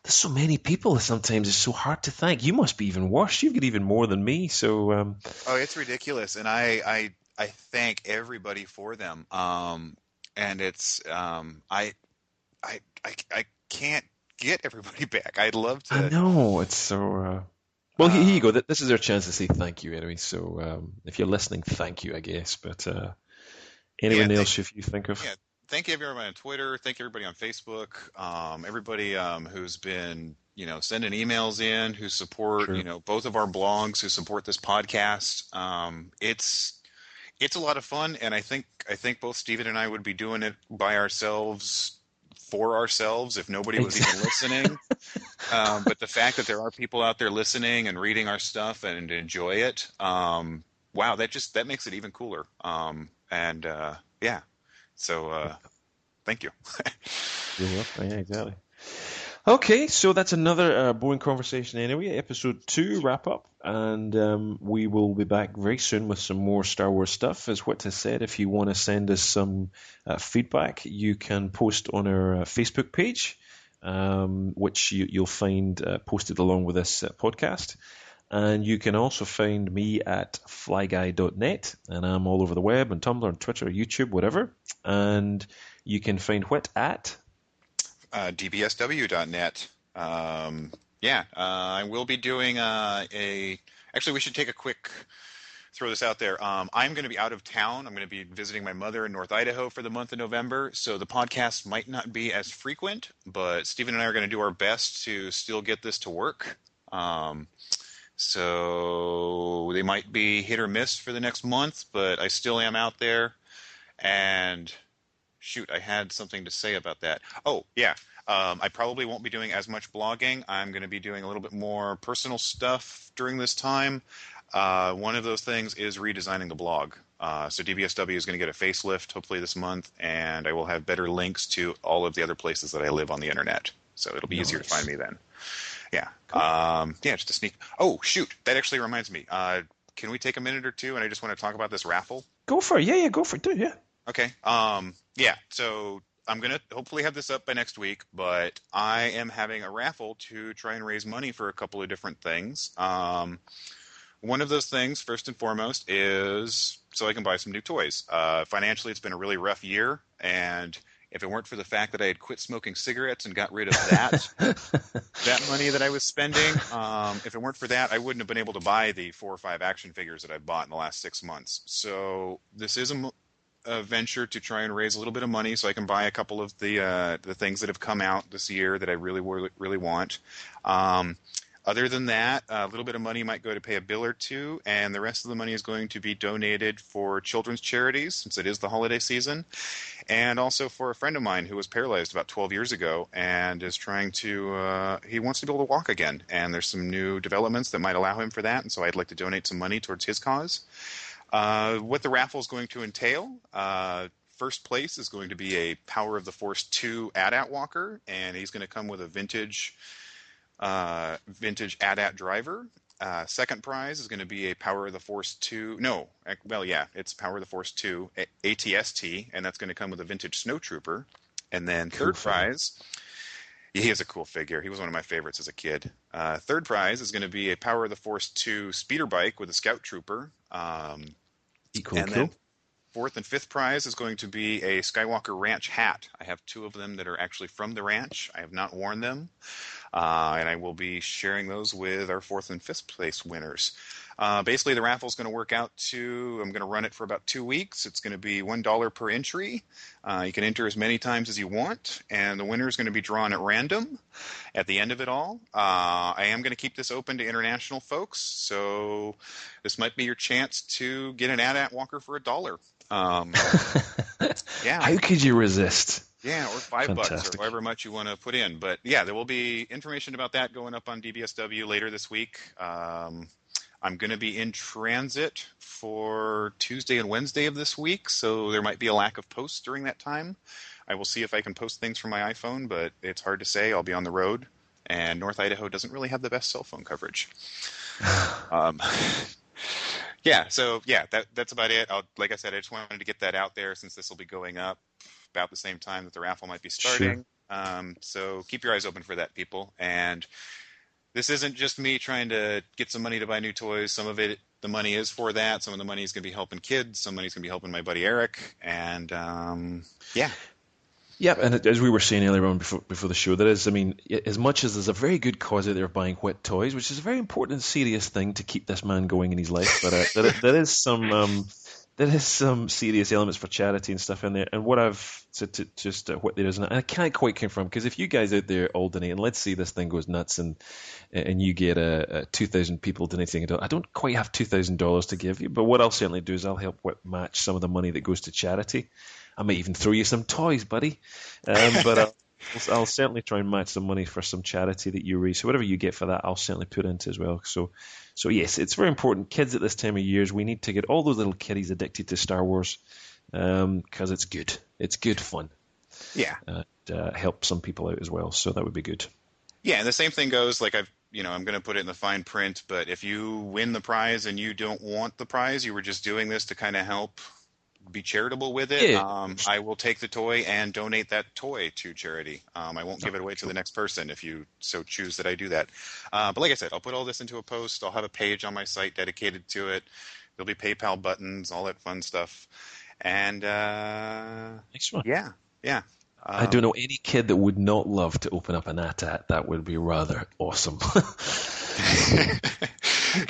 there's so many people. Sometimes it's so hard to thank. You must be even worse. You've got even more than me. So um, Oh, it's ridiculous, and I I I thank everybody for them. Um, and it's um, I I I I can't get everybody back. I'd love to. I know it's so. Uh... Well, here, here you go. This is our chance to say thank you anyway. So um, if you're listening, thank you, I guess. But uh, anyone Yeah, else if you think of? Yeah, thank you everybody on Twitter. Thank you everybody on Facebook. Um, everybody um, who's been you know sending emails in, who support Sure. you know both of our blogs, who support this podcast. Um, it's it's a lot of fun, and I think I think both Steven and I would be doing it by ourselves for ourselves if nobody was even listening. Um, but the fact that there are people out there listening and reading our stuff and enjoy it, um, wow, that just that makes it even cooler. Um, and uh, yeah, so uh, thank you. You're welcome. Yeah, exactly. Okay, so that's another uh, boring conversation anyway. Episode two wrap up, and um, we will be back very soon with some more Star Wars stuff. As Whit has said, if you want to send us some uh, feedback, you can post on our uh, Facebook page, um, which you, you'll find uh, posted along with this uh, podcast. And you can also find me at flyguy.net, and I'm all over the web and Tumblr and Twitter, YouTube, whatever. And you can find Whit at uh, dbsw.net. Um, yeah, uh, I will be doing uh, a. Actually, we should take a quick throw this out there. Um, I'm going to be out of town. I'm going to be visiting my mother in North Idaho for the month of November, so the podcast might not be as frequent. But Stephen and I are going to do our best to still get this to work. Um, so they might be hit or miss for the next month, but I still am out there. And shoot, I had something to say about that. Oh, yeah. Um, I probably won't be doing as much blogging. I'm going to be doing a little bit more personal stuff during this time. Uh, one of those things is redesigning the blog. Uh, so DBSW is going to get a facelift hopefully this month, and I will have better links to all of the other places that I live on the internet. So it'll be easier to find me then. Yeah. Um, yeah, just a sneak. Oh, shoot. That actually reminds me. Uh, can we take a minute or two? And I just want to talk about this raffle. Go for it. Yeah, yeah, go for it. Do it, yeah. Okay. Um, yeah. So I'm gonna hopefully have this up by next week, but I am having a raffle to try and raise money for a couple of different things. Um, one of those things, first and foremost, is so I can buy some new toys. Uh, financially, it's been a really rough year, and If it weren't for the fact that I had quit smoking cigarettes and got rid of that that money that I was spending, um, if it weren't for that, I wouldn't have been able to buy the four or five action figures that I bought in the last six months. So this is a, a venture to try and raise a little bit of money so I can buy a couple of the uh, the things that have come out this year that I really really, really want. Um, other than that, a little bit of money might go to pay a bill or two, and the rest of the money is going to be donated for children's charities since it is the holiday season, and also for a friend of mine who was paralyzed about 12 years ago and is trying to, uh, he wants to be able to walk again. And there's some new developments that might allow him for that, and so I'd like to donate some money towards his cause. Uh, what the raffle is going to entail. Uh, first place is going to be a Power of the Force 2 AT-AT Walker, and he's going to come with a vintage uh, vintage AT-AT driver. Uh, second prize is going to be a Power of the Force 2. No, well, yeah, it's Power of the Force 2 AT-ST, and that's going to come with a vintage Snowtrooper. And then third cool prize, he is a cool figure. He was one of my favorites as a kid. Uh, third prize is going to be a Power of the Force 2 speeder bike with a Scout Trooper. Um, cool, and cool. then fourth and fifth prize is going to be a Skywalker Ranch hat. I have two of them that are actually from the ranch. I have not worn them. Uh, and I will be sharing those with our fourth and fifth place winners. Uh, basically, the raffle is going to work out to I'm going to run it for about two weeks. It's going to be one dollar per entry. Uh, you can enter as many times as you want, and the winner is going to be drawn at random at the end of it all. Uh, I am going to keep this open to international folks, so this might be your chance to get an AT-AT Walker for a dollar. Um, yeah. How could you resist? Yeah, or five Fantastic. bucks, or however much you want to put in. But yeah, there will be information about that going up on DBSW later this week. Um, I'm going to be in transit for Tuesday and Wednesday of this week, so there might be a lack of posts during that time. I will see if I can post things from my iPhone, but it's hard to say. I'll be on the road, and North Idaho doesn't really have the best cell phone coverage. um, yeah, so yeah, that that's about it. I'll, like I said, I just wanted to get that out there since this will be going up about the same time that the raffle might be starting. Sure. Um, so keep your eyes open for that, people. And this isn't just me trying to get some money to buy new toys. Some of it, the money is for that. Some of the money is going to be helping kids. Some money is going to be helping my buddy Eric. And um, yeah. Yeah, and as we were saying earlier on before, before the show, there is, I mean, as much as there's a very good cause out there buying Whit toys, which is a very important and serious thing to keep this man going in his life, but uh, there, there is some um, there is some serious elements for charity and stuff in there. And what I've said to just uh, what there is, and I can't quite confirm because if you guys out there all donate, and let's say this thing goes nuts and and you get a, a two thousand people donating, I don't quite have two thousand dollars to give you, but what I'll certainly do is I'll help match some of the money that goes to charity. I might even throw you some toys, buddy. Um, but I'll, I'll, certainly try and match some money for some charity that you raise. So whatever you get for that, I'll certainly put into as well. So so yes, it's very important. Kids at this time of years, we need to get all those little kiddies addicted to Star Wars because um, it's good. It's good fun. Yeah, and, uh, help some people out as well. So that would be good. Yeah, and the same thing goes. Like I've, you know, I'm going to put it in the fine print. But if you win the prize and you don't want the prize, you were just doing this to kind of help be charitable with it. Yeah. Um, I will take the toy and donate that toy to charity. Um, I won't give it away to the next person if you so choose that I do that. Uh, but like I said, I'll put all this into a post. I'll have a page on my site dedicated to it. There'll be PayPal buttons, all that fun stuff. And uh, yeah, yeah. Um, I don't know any kid that would not love to open up an AT-AT. That would be rather awesome.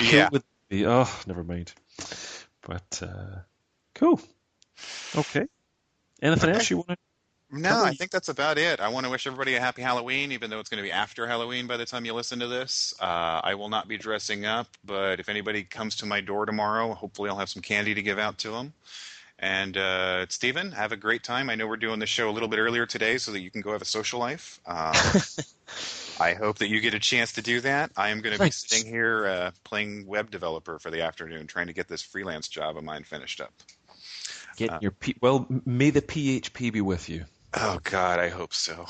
yeah. Be, oh, never mind. But uh, cool. Okay. Anything okay. else you want to? No, I think that's about it. I want to wish everybody a happy Halloween, even though it's going to be after Halloween by the time you listen to this. Uh, I will not be dressing up, but if anybody comes to my door tomorrow, hopefully I'll have some candy to give out to them. And uh, Stephen, have a great time. I know we're doing the show a little bit earlier today so that you can go have a social life. Uh, I hope that you get a chance to do that. I am going to be sitting here uh, playing web developer for the afternoon, trying to get this freelance job of mine finished up. Get uh, your P- well, may the PHP be with you. Oh God, I hope so.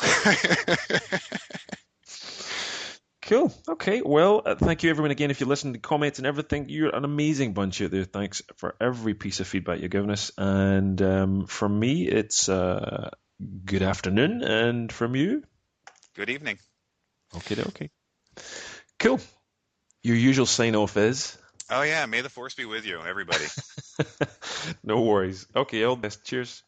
cool. Okay. Well, uh, thank you everyone again. If you listen to comments and everything, you're an amazing bunch out there. Thanks for every piece of feedback you're giving us. And um, from me, it's uh, good afternoon, and from you, good evening. Okay. Okay. Cool. Your usual sign off is. Oh yeah, may the force be with you, everybody. no worries. Okay, all best. Cheers.